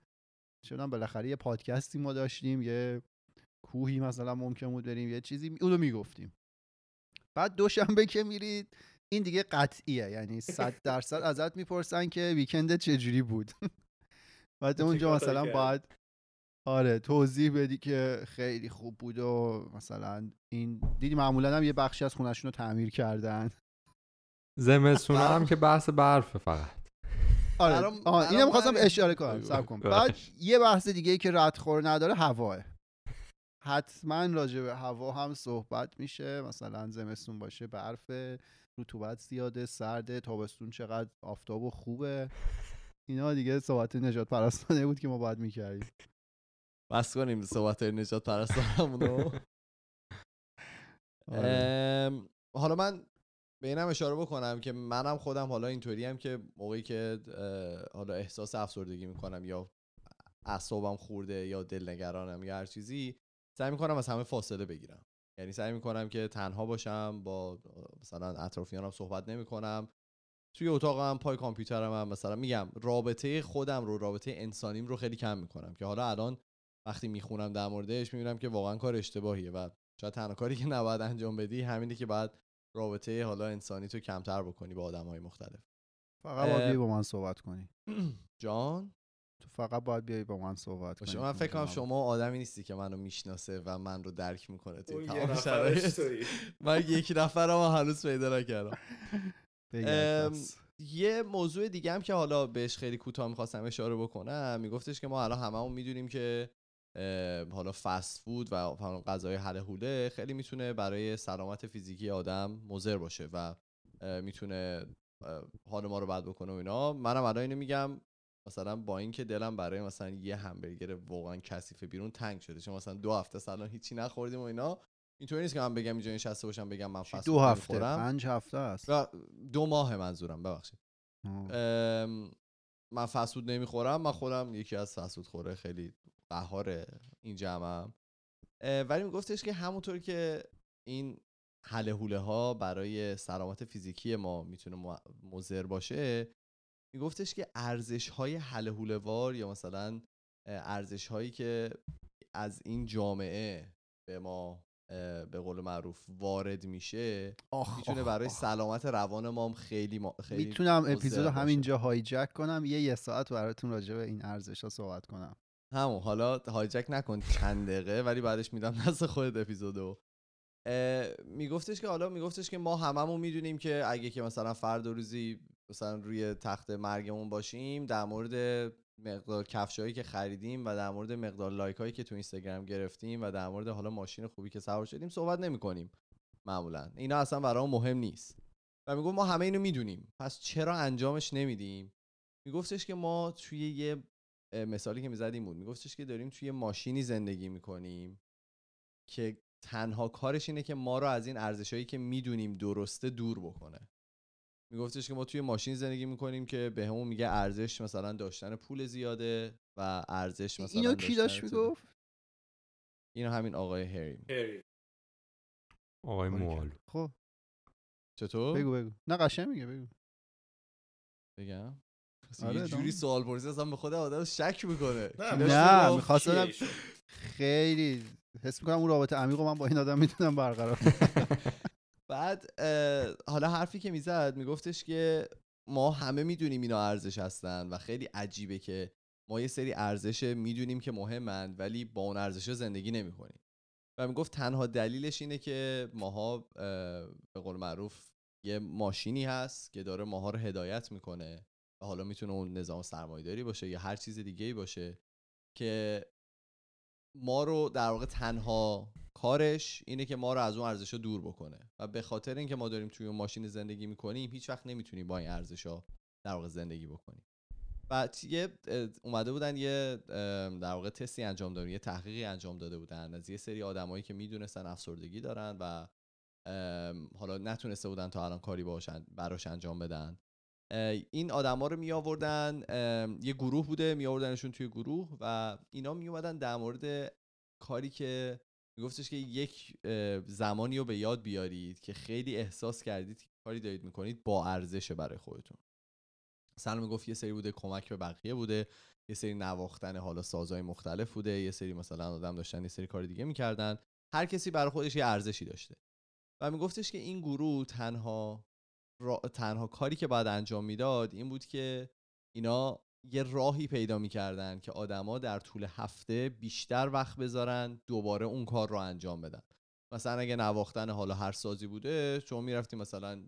چونم بالاخره یه پادکستی ما داشتیم یه کوهی مثلا ممکن بود بریم یه چیزی اونو می‌گفتیم. بعد دوشنبه که میرید این دیگه قطعیه یعنی صد درصد ازت می‌پرسن که ویکند چجوری بود بعد اونجا مثلا؟ باید آره توضیح بدی که خیلی خوب بود و مثلا این دیدی معمولا هم یه بخشی از خونشون رو تعمیر کردن زمستون هم که بحث برفه فقط آره اینم می‌خواستم همین- اشاره کنم. صبر کن بعد. یه بحث دیگه ای که ردخور نداره هواه حتما راجع به هوا هم صحبت میشه. مثلا زمستون باشه برف رطوبت زیاده سرده تابستون چقدر آفتاب و خوبه. اینا دیگه صحبت نجات پرستانه بود که ما باید می‌کردیم. بس کنیم صحبت نجات پرستانمونو آره. حالا من به اینم اشاره بکنم که منم خودم حالا اینطوری هم که موقعی که حالا احساس افسردگی می‌کنم یا اعصابم خورده یا دلنگرانم یا هر چیزی سعی می‌کنم از همه فاصله بگیرم. یعنی سعی می‌کنم که تنها باشم با مثلا اطرافیانم صحبت نمی‌کنم. توی اتاقم پای کامپیوترم هم مثلا میگم رابطه خودم رو رابطه انسانیم رو خیلی کم می‌کنم که حالا الان وقتی می‌خونم در موردش می‌بینم که واقعا کار اشتباهیه و شاید تنها کاری که نباید انجام بدی همینه که باید رابطه حالا انسانی تو کمتر بکنی با آدم های مختلف. فقط باید با من صحبت کنی. جان؟ تو فقط باید بیای با من صحبت کنی من فکر کنم. شما آدمی نیستی که منو می‌شناسه و من رو درک می‌کنه توی تمام شرایط تویی من یک نفرم هنوز پیدا نکردم. یه موضوع دیگه هم که حالا بهش خیلی کوتاه می‌خواستم اشاره بکنم میگفتش که ما الان هممون می‌دونیم که حالا فست فود و حالا غذای حل حوله خیلی می‌تونه برای سلامت فیزیکی آدم مضر باشه و می‌تونه حال ما رو بد بکنه و اینا منم الان اینو میگم مثلا با اینکه دلم برای مثلا یه همبرگر واقعا کثیف بیرون تنگ شده. چون مثلا دو هفته سلام هیچی نخوردیم و اینا. اینطوری نیست که من بگم اینجا نشسته باشم بگم من فست دو هفته؟ نمی‌خورم. پنج هفته است؟ دو ماه منظورم ببخشید. من فسود نمی‌خورم من خودم یکی از فسود خوره خیلی قهار این جمعم ولی میگفتش که همونطور که این حله حوله ها برای سلامت فیزیکی ما می‌تونه مضر باشه میگفتش که ارزش های حله وار یا مثلا ارزش هایی که از این جامعه به ما به قول معروف وارد میشه می‌تونه برای آخ. سلامت روان ما هم خیلی ما خیلی می‌تونم اپیزود. همینجا هایجک کنم یه یه ساعت براتون راجع به این ارزش ها صحبت کنم همون حالا هایجک نکن چند دقیقه ولی بعدش میدم دست خودت اپیزودو میگفتش که حالا میگفتش که ما هممون می‌دونیم که اگه که مثلا فرد روزی مثلا روی تخت مرگمون باشیم در مورد مقدار کفشایی که خریدیم و در مورد مقدار لایک هایی که تو اینستاگرام گرفتیم و در مورد حالا ماشین خوبی که سوار شدیم صحبت نمی کنیم معمولا. اینا اصلا برامون مهم نیست. و می‌گفت ما همه اینو می‌دونیم. پس چرا انجامش نمیدیم؟ میگفتش که ما توی یه مثالی که می‌زدیم بود. میگفتش که داریم توی ماشینی زندگی می‌کنیم که تنها کارش اینه که ما رو از این ارزشهایی که می‌دونیم درسته دور بکنه. میگفتش که ما توی ماشین زندگی می‌کنیم که به همون میگه ارزش مثلا داشتن پول زیاده و ارزش مثلا اینو کی داشت می‌گفت؟ اینو همین آقای هری هری. آقای موالو خب. چطور؟ بگو بگو. نه قشنگ میگه بگو. بگم. آره، یه. جوری سوال پرسی اصلا به خود آدم شک می‌کنه. نه، می‌خواستم- خیلی حس می‌کنم اون رابطه عمیق رو من با این آدم می‌تونم برقرار. کنم. بعد حالا حرفی که می‌زد میگفتش که ما همه می‌دونیم اینا ارزش هستن و خیلی عجیبه که ما یه سری ارزش می‌دونیم که مهمن ولی با اون ارزش زندگی نمی‌کنیم. و می‌گفت تنها دلیلش اینه که ماها اه، به قول معروف یه ماشینی هست که داره ماها رو هدایت می‌کنه و حالا می‌تونه اون نظام سرمایه‌داری باشه یا هر چیز دیگه ای باشه که ما رو در واقع تنها کارش اینه که ما رو از اون ارزش دور بکنه. و به خاطر اینکه ما داریم توی اون ماشین زندگی می‌کنیم هیچ وقت نمی‌تونیم با این ارزش ها در واقع زندگی بکنیم. و یه اومده بودن یه در واقع تستی انجام دادن یه تحقیقی انجام داده بودن از یه سری آدمایی که می‌دونستن افسردگی دارن و حالا نتونسته بودن تا الان کاری باشن براش انجام بدن. این آدما رو می آوردن یه گروه بوده می آوردنشون توی گروه و اینا می اومدن در مورد کاری که میگفتش که یک زمانی رو به یاد بیارید که خیلی احساس کردید که کاری دارید می‌کنید با ارزشه برای خودتون مثلا می‌گفت یه سری بوده کمک به بقیه بوده یه سری نواختن حالا سازهای مختلف بوده یه سری مثلا آدم داشتن یه سری کار دیگه می‌کردن هر کسی برای خودش یه ارزشی داشته و میگفتش که این گروه تنها. تنها کاری که باید انجام می‌داد این بود که اینا یه راهی پیدا می‌کردن که آدما در طول هفته بیشتر وقت بذارن دوباره اون کار رو انجام بدن. مثلا اگه نواختن حالا هر سازی بوده چون می‌رفتی مثلا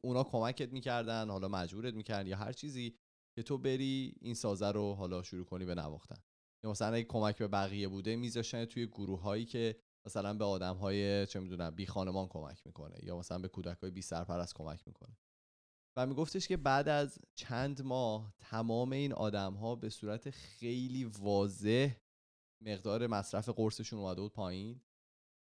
اونا کمکت می‌کردن حالا مجبورت می‌کردن یا هر چیزی که تو بری این سازه رو حالا شروع کنی به نواختن. یا مثلا اگه کمک به بقیه بوده میذاشتن توی گروه هایی که مثلا به آدم های چه می‌دونم بی خانمان کمک می‌کنه یا مثلا به کودک های بی سرپرست کمک می‌کنه. و میگفتش که بعد از چند ماه تمام این آدم ها به صورت خیلی واضح مقدار مصرف قرصشون اومده بود پایین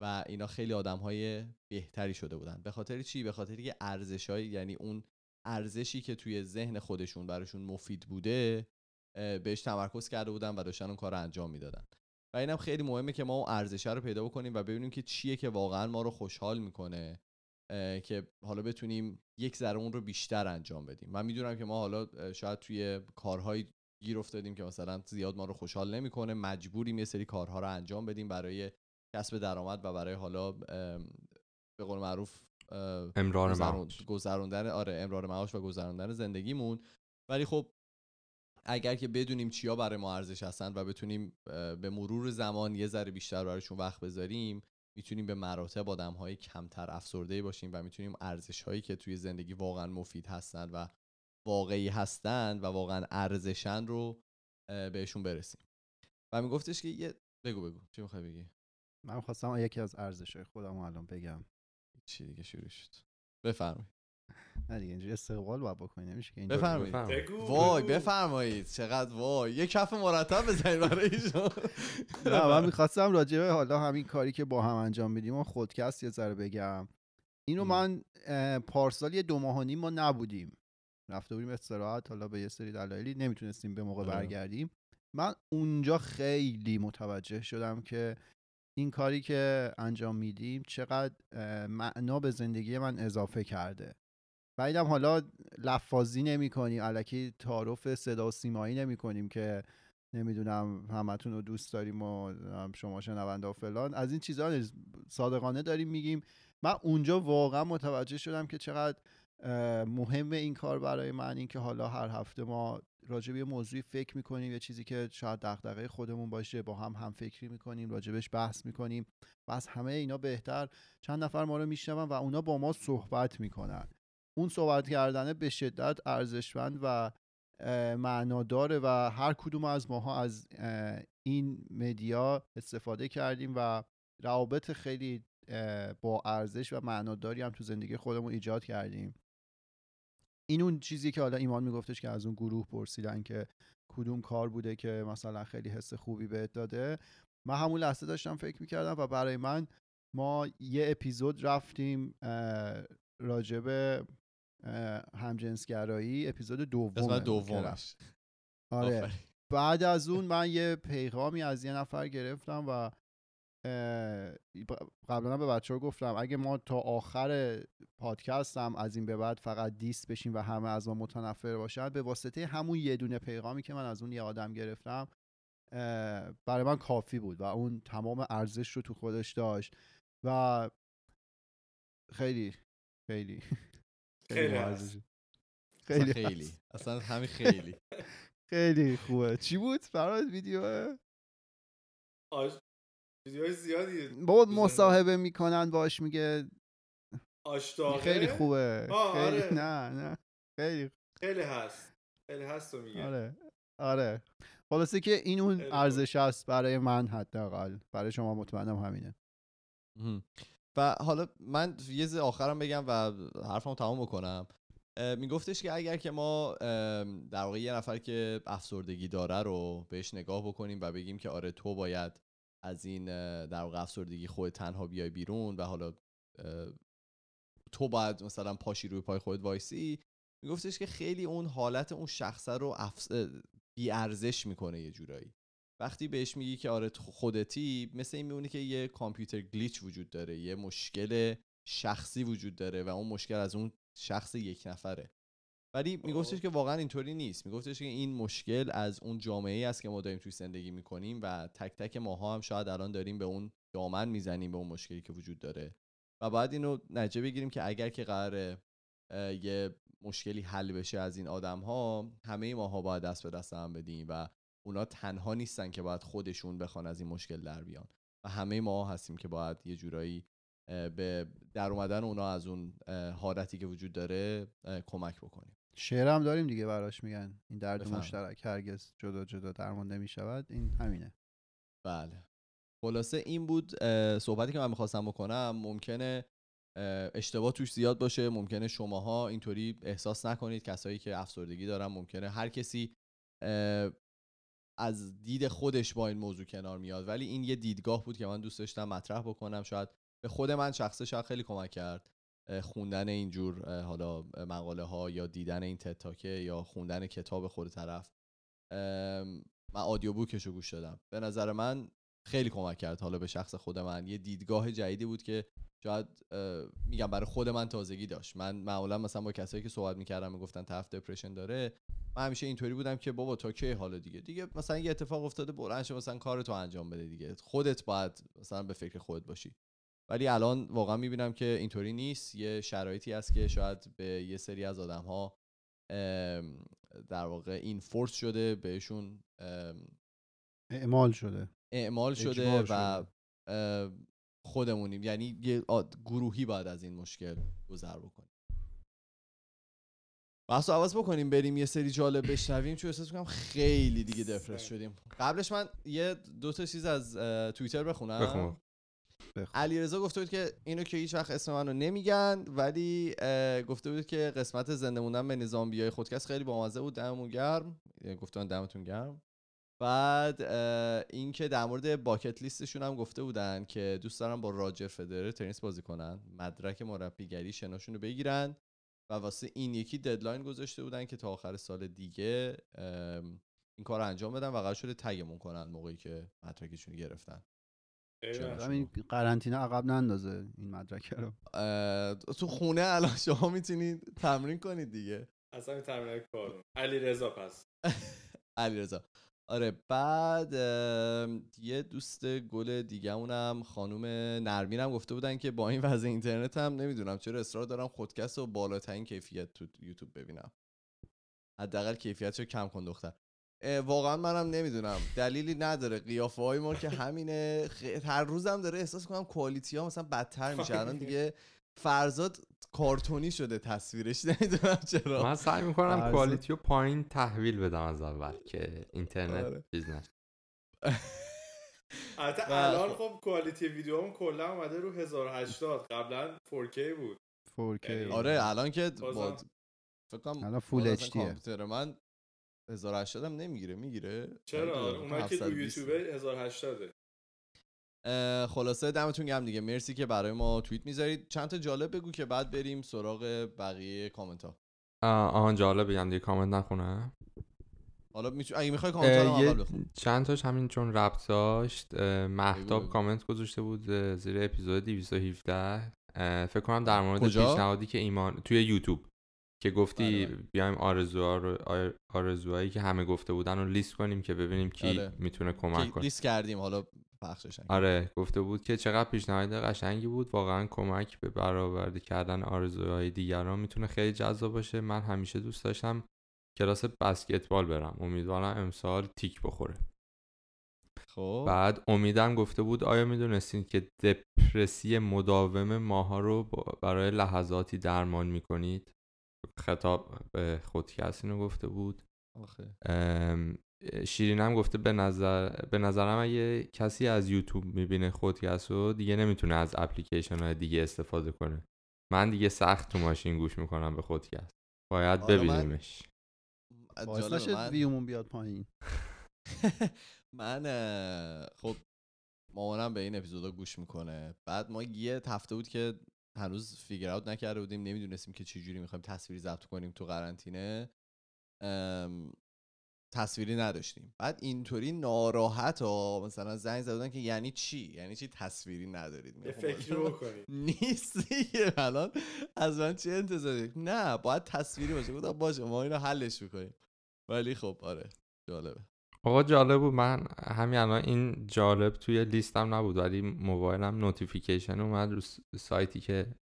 و اینا خیلی آدم های بهتری شده بودن. به خاطر چی؟ به خاطر که ارزش یعنی اون ارزشی که توی ذهن خودشون براشون مفید بوده بهش تمرکز کرده بودن و داشتن اون کار رو انجام می‌دادن. و اینم خیلی مهمه که ما اون ارزشه رو پیدا بکنیم و ببینیم که چیه که واقعا ما رو خوشحال می‌کنه. که حالا بتونیم یک ذره اون رو بیشتر انجام بدیم. من می‌دونم که ما حالا شاید توی کارهای گیر افتادیم که مثلا زیاد ما رو خوشحال نمی‌کنه مجبوریم یه سری کارها رو انجام بدیم برای کسب درآمد و برای حالا به قول معروف امرار معاش. گذروندن آره امرار معاش و گذروندن زندگیمون. ولی خب اگر که بدونیم چیا برای ما ارزش هستن و بتونیم به مرور زمان یه ذره بیشتر برایشون وقت بذاریم می‌تونیم به مراتب آدم های کمتر افسرده باشیم و می‌تونیم ارزش هایی که توی زندگی واقعا مفید هستن و واقعی هستن و واقعا ارزشن رو بهشون برسیم. و میگفتش که یه بگو بگو. چی می‌خوای بگی؟ من خواستم یکی از ارزش‌های خودم رو الان بگم. چی دیگه شروع شد. بفرمایید. نه دیگه اینجوری استقبال باید بکنی نمیشه که اینجوری. بفرمایید. وای. بفرمایید. چقدر وای. یه کف مرتب بزنید برای ایشون. نه من می‌خواستم راجع به حالا همین کاری که با هم انجام میدیم و خودکست یه ذره بگم. اینو. من پارسال یه دو ماه و نیم ما نبودیم. رفته بودیم استراحت حالا به یه سری دلایلی نمی‌تونستیم به موقع آره. برگردیم. من اونجا خیلی متوجه شدم که این کاری که انجام میدیم چقدر معنا به زندگی من اضافه کرده. بعیدم حالا لفاظی نمی کنیم علکی تعارف صدا و سیمایی نمی کنیم که نمی‌دونم همتون رو دوست داریم و شما شنونده و فلان. از این چیزها. صادقانه داریم میگیم. من اونجا واقعا متوجه شدم که چقدر اه، مهمه این کار برای من. اینکه حالا هر هفته ما راجع به موضوعی فکر می‌کنیم یه چیزی که شاید دغدغه خودمون باشه با هم هم فکری می‌کنیم راجبش بحث می‌کنیم. و از همه اینا بهتر. چند نفر ما رو میشنون و اونا با ما صحبت می‌کنن. اون صحبت کردنه به شدت ارزشمند و معناداره و هر کدوم از ماها از این مدیا استفاده کردیم و روابط خیلی با ارزش و معناداری هم تو زندگی خودمون ایجاد کردیم. این اون چیزی که حالا ایمان میگفتش که از اون گروه پرسیدن که کدوم کار بوده که مثلا خیلی حس خوبی بهت داده. من همون لحظه داشتم فکر می‌کردم و برای من ما یه اپیزود رفتیم راجب همجنسگرایی اپیزود دوم قسمت دومش آره. بعد از اون من یه پیغامی از یه نفر گرفتم و قبلا به بچه ها گفتم اگه ما تا آخر پادکست هم از این به بعد فقط دیست بشیم و همه از ما متنفر باشن به واسطه همون یه دونه پیغامی که من از اون یه آدم گرفتم برای من کافی بود و اون تمام ارزش رو تو خودش داشت و خیلی خیلی. خیلی. خیلی خیلی. اصلا همین خیلی. خیلی خوبه. چی بود؟ فراد ویدیو؟ آش ویدیوهای زیادی بابا مصاحبه می‌کنن باش میگه. آشتاقه؟ خیلی خوبه. خیلی آره. نه نه. خیلی خیلی هست. خیلی هست تو میگه. آره. آره. خلاصه که این اون. ارزش است برای من حداقل. برای شما مطمئنم همینه. و حالا من یه ز آخرم بگم و حرفمو تمام بکنم. میگفتش که اگر که ما در واقع یه نفر که افسردگی داره رو بهش نگاه بکنیم و بگیم که آره تو باید از این در واقع افسردگی خود تنها بیای بیرون و حالا تو باید مثلا پاشی روی پای خودت وایسی میگفتش که خیلی اون حالت اون شخصه رو افس... بی ارزش می‌کنه یه جورایی. وقتی بهش میگی که آره خودتی مثل این میمونه که یه کامپیوتر گلیچ وجود داره یه مشکل شخصی وجود داره و اون مشکل از اون شخص یک نفره. ولی میگفتش که واقعا اینطوری نیست. میگفتش که این مشکل از اون جامعه ای است که ما داریم توی زندگی می‌کنیم و تک تک ماها هم شاید الان داریم به اون دامن می‌زنیم به اون مشکلی که وجود داره. و باید اینو نتیجه بگیریم که اگر که قراره اه، یه مشکلی حل بشه از این آدم ها همه ماها باید دست به دست هم بدیم و اونا تنها نیستن که باید خودشون بخوان از این مشکل در بیان. و همه ما هستیم که باید یه جورایی به در اومدن اونا از اون حالتی که وجود داره کمک بکنیم. شعرم داریم دیگه براش میگن. این درد بفرمایید. مشترک هرگز جدا جدا درمان نمی‌شود. این همینه. بله. خلاصه این بود صحبتی که من می‌خواستم بکنم. ممکنه اه، اشتباه توش زیاد باشه. ممکنه شماها اینطوری احساس نکنید. کسایی که افسردگی دارن ممکنه هر کسی از دید خودش با این موضوع کنار میاد. ولی این یه دیدگاه بود که من دوست داشتم مطرح بکنم. شاید به خود من شخصه شاید خیلی کمک کرد. خوندن اینجور حالا مقاله ها یا دیدن این تتاکه یا خوندن کتاب خود طرف. من آدیو بوکش رو گوش دادم. به نظر من خیلی کمک کرد حالا به شخص خود من. یه دیدگاه جدیدی بود که شاید میگم برای خود من تازگی داشت. من معمولا مثلا با کسایی که صحبت می‌کردم می‌گفتن طرف دپرشن داره من همیشه اینطوری بودم که بابا تا کی حالا دیگه؟ دیگه مثلا یه اتفاق افتاده بلند شو مثلا کارتو انجام بده دیگه. خودت باید مثلا به فکر خودت باشی. ولی الان واقعا می‌بینم که اینطوری نیست. یه شرایطی هست که شاید به یه سری از آدم ها در واقع این فورس شده بهشون اعمال شده. اعمال شده و خودمونیم. یعنی یه گروهی باید از این مشکل گذر بکنیم. بحث عوض بکنیم بریم یه سری جالب بشنویم. چون احساس می‌کنم خیلی دیگه دفرش شدیم. قبلش من یه دو تا چیز از توییتر بخونم. بخون بخون. علیرضا گفته بود که اینو که هیچ وقت اسم منو نمیگن ولی گفته بود که قسمت زنده موندن به نظام بیای خودکست خیلی بامزه بود. دممون گرم. یعنی گفتن دمتون گرم. بعد اینکه در مورد باکت لیستشون هم گفته بودن که دوست دارن با راجر فدرر تنیس بازی کنن. مدرک مربیگری شناشون رو بگیرن و واسه این یکی ددلاین گذاشته بودن که تا آخر سال دیگه این کار رو انجام بدن و قرار شده تگمون کنن موقعی که مدرکشون رو گرفتن. همین قرنطینه عقب نندازه این مدرک رو. تو خونه الان شما می‌تونید تمرین کنید دیگه. اصلا این تمرین کار علی رضا پس. علیرضا. آره بعد یه دوست گل دیگه‌مونم خانوم نرمین هم گفته بودن که با این وضع اینترنت هم نمی‌دونم چرا اصرار دارم خودکست و بالاترین کیفیت تو یوتیوب ببینم. حداقل کیفیتشو کم کن دختر. واقعا منم نمی‌دونم. دلیلی نداره. قیافه های ما که همینه. خ- هر روزم داره احساس کنم کوالیتی ها مثلا بدتر میشه. الان دیگه فرزاد کارتونی شده تصویرش. نمی‌دونم چرا. من سعی می‌کنم کوالیتی رو پایین تحویل بدم از اول که اینترنت آره. چیز نشه. البته و الان خب- کوالیتی ویدیوم کلا اومده رو 1080 قبلا 4K بود. 4K یعنی- آره الان که با فکر کنم الان فول اصلا اچ دیه. کامپیوتر من 1080 هم نمی‌گیره می‌گیره؟ چرا؟ اونایی که 720. یوتیوب 1080 اه، خلاصه دمتون گرم دیگه. مرسی که برای ما توییت می‌ذارید. چند تا جالب بگو که بعد بریم سراغ بقیه کامنت ها آه آهان جالب بگم دیگه کامنت نخونم حالا میتو... اگه می‌خوای کامنت ها اول بخون. چند تاش همین چون ربط داشت. مهتاب بگو. کامنت گذاشته بود زیر اپیزود 217 اه، فکر کنم در مورد؟ پیشنهادی که ایمان توی یوتیوب. که گفتی بله، بله. بیایم آرزوها رو آر- آرزوهایی که همه گفته بودن رو لیست کنیم که ببینیم کی آره. می‌تونه کمک که کنه. لیست کردیم. حالا پخشش نکنیم. آره گفته بود که چقدر پیشنهاد قشنگی بود. واقعا کمک به برآورده کردن آرزوهای دیگران می‌تونه خیلی جذاب باشه. من همیشه دوست داشتم کلاس بسکتبال برم. امیدوارم امسال تیک بخوره. خب. بعد امیدم گفته بود آیا می‌دونستید که دپرسی مداوم ماها رو برای لحظاتی درمان می‌کنید؟ خطاب به خودکست اینو گفته بود. آخه. ام، شیرینم گفته به نظر به نظرم اگه کسی از یوتیوب می‌بینه خودکست رو دیگه نمی‌تونه از اپلیکیشن های دیگه استفاده کنه. من دیگه سخت تو ماشین گوش می‌کنم به خودکست باید ببینیمش. باعث نشد من- ویومون بیاد پایین. من خب مامانم به این اپیزودا گوش می‌کنه. بعد ما یه هفته بود که هنوز فیگر اوت نکرده بودیم نمی‌دونستیم که چجوری می‌خوایم تصویری ضبط کنیم تو قرنطینه. تصویری نداشتیم. بعد اینطوری ناراحت ها مثلا زنگ زدن که یعنی چی؟ یعنی چی تصویری ندارید؟ فکر بکنید نیست الان از من چه انتظاری؟ نه باید تصویری باشه. گفتم باشه ما اینو حلش می‌کنیم. ولی خب آره جالبه. آقا جالب بود. من همین الان این جالب توی لیستم نبود ولی موبایلم نوتیفیکیشن اومد رو سایتی که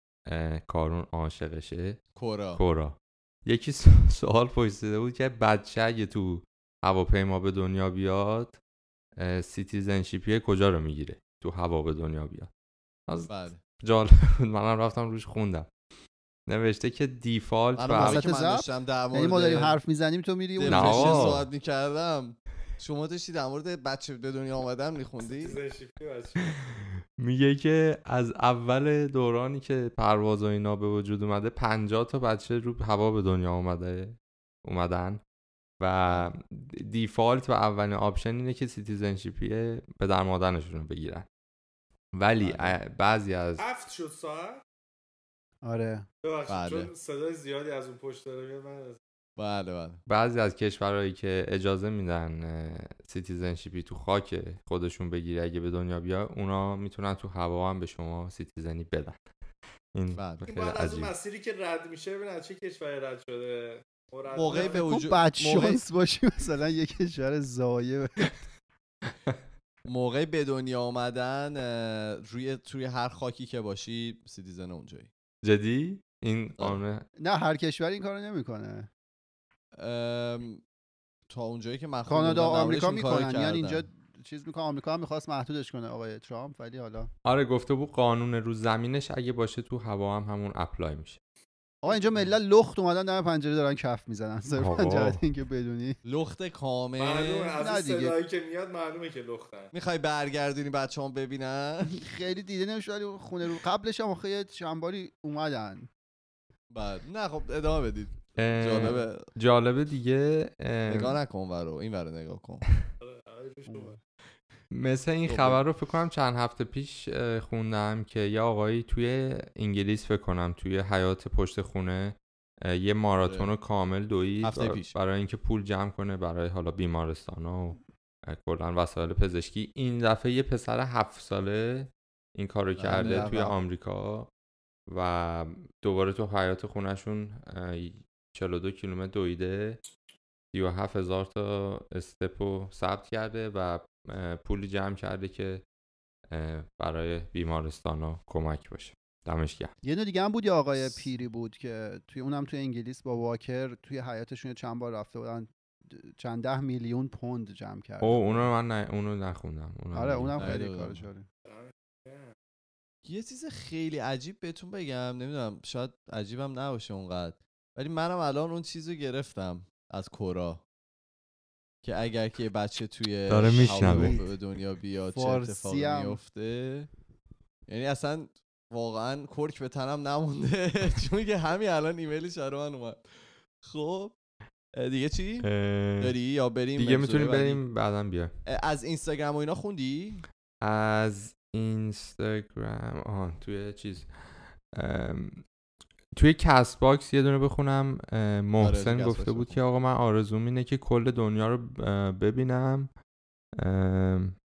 کارون عاشقشه. کورا. کورا. یکی سوال پرسیده بود که بچه اگه تو هواپیما به دنیا بیاد citizenship ی کجا رو می‌گیره؟ تو هوا به دنیا بیاد. از بله. جالب بود. منم رفتم روش خوندم. نوشته که default یعنی ما داریم حرف می‌زنیم تو میری اون. صحبت می‌کردم. شما داشتی در مورد بچه به دنیا آمدن میخوندی. میگه که از اول دورانی که پرواز و اینا به وجود اومده 50 تا بچه رو هوا به دنیا اومده اومدن. و default و اولین option اینه که citizenship ی پدر مادرشون رو بگیرن. ولی بله. بعضی از هفت شد ساعت؟ آره. بله. چون صدای زیادی از اون پشت داره میاد من از- بله بله. بعضی از کشورهایی که اجازه میدن citizenship ی تو خاک خودشون بگیره اگه به دنیا بیاد اونا می‌تونن تو هوا هم به شما citizen ی بدن. این بله. خیلی باید از اون مسیری که رد میشه ببین از چه کشوری رد شده. موقعی. به خب وجود بد موقعی, شانس باشی مثلا یه کشور ضایع موقعی به دنیا آمدن روی توی هر خاکی که باشی citizen اونجایی. جدی؟ این. قانون؟ نه هر کشور این کارو نمی‌کنه. تا اونجایی که من کانادا و آمریکا می‌کنن. یعنی. اینجا چیز می‌کنه آمریکا هم می‌خواست محدودش کنه آقای ترامپ ولی حالا آره گفته بود قانون رو زمینش اگه باشه تو هوا هم همون اپلای میشه. آقا اینجا ملت لخت اومدن در پنجره دارن کف می‌زنن. صرفا آقا. جهت اینکه بدونی. لخت کامل. معلومه از نه اون دیگه. صدایی که میاد معلومه که لختن. می‌خوای برگردونی بچه هم ببینن؟ خیلی دیده نمیشه ولی خونه رو قبلش هم آخه یه چند اومدن. بعد. نه خب ادامه بدید. جالبه. جالبه دیگه اه، نگاه نکن ورو این ورو نگاه کن. مثل این خب. خبر رو فکر کنم چند هفته پیش خوندم که یه آقایی توی انگلیس فکر کنم توی حیات پشت خونه یه ماراتون رو کامل دوید هفته بر- پیش. برای اینکه پول جمع کنه برای حالا بیمارستان و کلا وسایل پزشکی این دفعه یه پسر هفت ساله این کارو کرده بله. توی آمریکا و دوباره تو حیات خونشون اه، 42 کیلومتر دویده 37 هزار تا استپ رو ثبت کرده و پولی جمع کرده که برای بیمارستان ها کمک باشه. دمش گرم. یه دیگه هم بود یه آقای پیری بود که توی اونم توی انگلیس با واکر توی حیاتشون یه چند بار رفته بودن چند ده میلیون پوند جمع کرده او اونو من نه اونو نخوندم. اونو آره اونم خیلی نه، کار نه. جالب یه چیز خیلی عجیب بهتون بگم نمی‌دونم شاید عجیبم نباشه اونقدر ولی منم الان اون چیز رو گرفتم از کورا. که اگر که یه بچه توی داره به دنیا بیاد چه اتفاقی. میفته یعنی اصلا واقعا کرک به تنم نمونده چون که همین الان ایمیلش برای من اومد خب دیگه چی؟ داری یا بریم دیگه می‌تونیم؟ بریم بعدا بیا از اینستاگرام و اینا خوندی؟ از اینستاگرام آه توی چیز توی Castbox یه دونه بخونم محسن آره، گفته بود. که آقا من آرزوم اینه که کل دنیا رو ببینم. ام،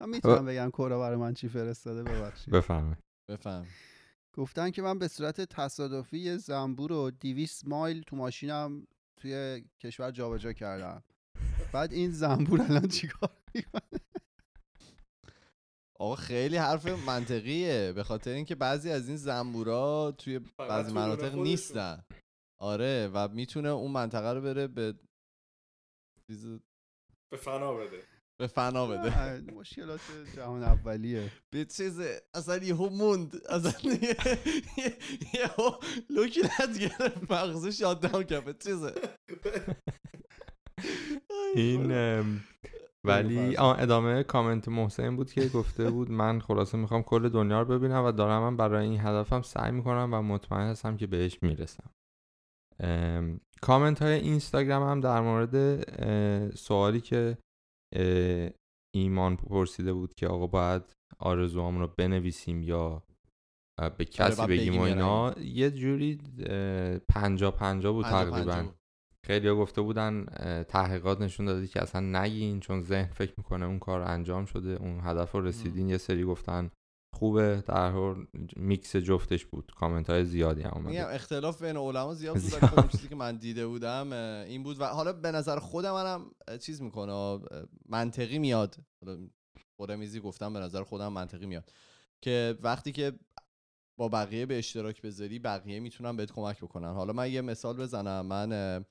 من می‌تونم بگم Quora برای من چی فرستاده ببخشید. بفرمایید. بفهم. گفتن که من به صورت تصادفی یه زنبور رو 200 مایل تو ماشینم توی کشور جابجا کردم. بعد این زنبور الان چیکار می‌کنه؟ آقا خیلی حرف منطقیه. به خاطر اینکه بعضی از این زنبورا توی فقط بعضی مناطق. نیستن. آره و می‌تونه اون منطقه رو بره به چیز- به فنا بده. به فنا بده. مشکلات جهان اولیه. به چیز اصلا یهو موند. اصلا یه- یه- یهو لوکیلت گرفت مغزه شاد داون کرد به چیزه. این ولی آه ادامه کامنت محسن بود که گفته بود من خلاصه می‌خوام کل دنیا رو ببینم و دارم من برای این هدفم سعی می‌کنم و مطمئن هستم که بهش می‌رسم. ام، کامنت های اینستاگرام هم در مورد سوالی که ایمان پرسیده بود که آقا باید آرزوهامون رو بنویسیم یا به کسی باید بگیم و اینا یه جوری پنجا پنجا بود پنجا تقریبا. خیلی گفته بودن تحقیقات نشون داده که اصلا نگین چون ذهن فکر می‌کنه اون کار انجام شده اون هدف رو رسیدین. یه سری گفتن خوبه در حال میکس جفتش بود. کامنت های زیادی هم اومده. اختلاف بین علما زیاد بود. خب چیزی که من دیده بودم این بود. و حالا به نظر خودم منم چیز می‌کنه منطقی میاد. حالا خودمیزی گفتم به نظر خودم منطقی میاد. که وقتی که با بقیه به اشتراک بذاری بقیه می‌تونن بهت کمک بکنن. حالا من یه مثال بزنم. من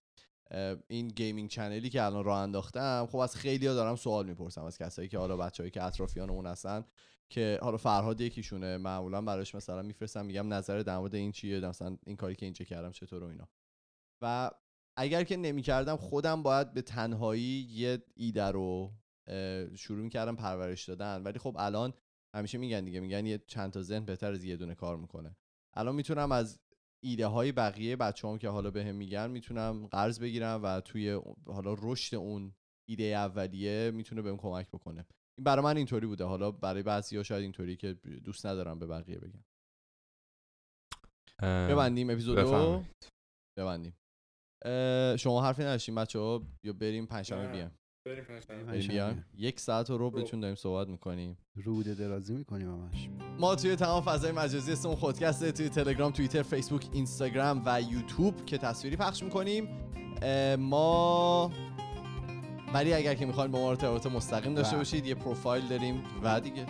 این gaming channel ی که الان راه انداختم خب از خیلی دارم سوال می‌پرسم از کسایی که حالا بچههایی که اطرافیان اون هستن که حالا فرهاد یکیشونه معمولا براش مثلا میفرستم میگم نظر در مورد این چیه مثلا این کاری که اینجا کردم چطور و اینا. و اگر که نمی‌کردم خودم باید به تنهایی یه ایده رو شروع می‌کردم پرورش دادن. ولی خب الان همیشه میگن دیگه میگن یه چند تا ذهن بهتر از یه دونه کار می‌کنه. الان می‌تونم از ایده های بقیه بچه هم که حالا بهم میگن می‌تونم قرض بگیرم و توی حالا رشد اون ایده اولیه می‌تونه بهم کمک بکنه. این برای من اینطوری بوده. حالا برای بعضی ها شاید اینطوری که دوست ندارم به بقیه بگم. ببندیم اپیزودو؟ بفرمایید. ببندیم. شما حرفی نداشتیم بچه ها یا بریم پنجشنبه. بیام بریم یک ساعت و رو بهتون داریم صحبت می‌کنیم. روده درازی می‌کنیم همش. ما توی تمام فضای مجازی اسم خودکسته توی تلگرام توییتر فیسبوک اینستاگرام و یوتیوب که تصویری پخش می‌کنیم. ما ولی اگر که می‌خواین با ما ارتباط مستقیم داشته و. باشید یه پروفایل داریم و دیگه.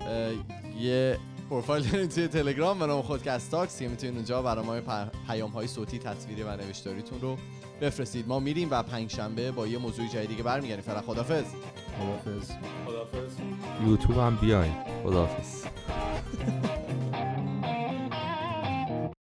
اه، یه پروفایل داریم توی تلگرام به نام خودکست تاکس که می‌تونید اونجا برای ما پیام های صوتی تصویری و نوشتاریتون رو بفرستید. ما میریم و پنج شنبه با یه موضوع جدیدی دیگه برمیگردیم. فعلا خدافظ. خدافظ. خدافظ. یوتیوب هم بیاین. خدافظ.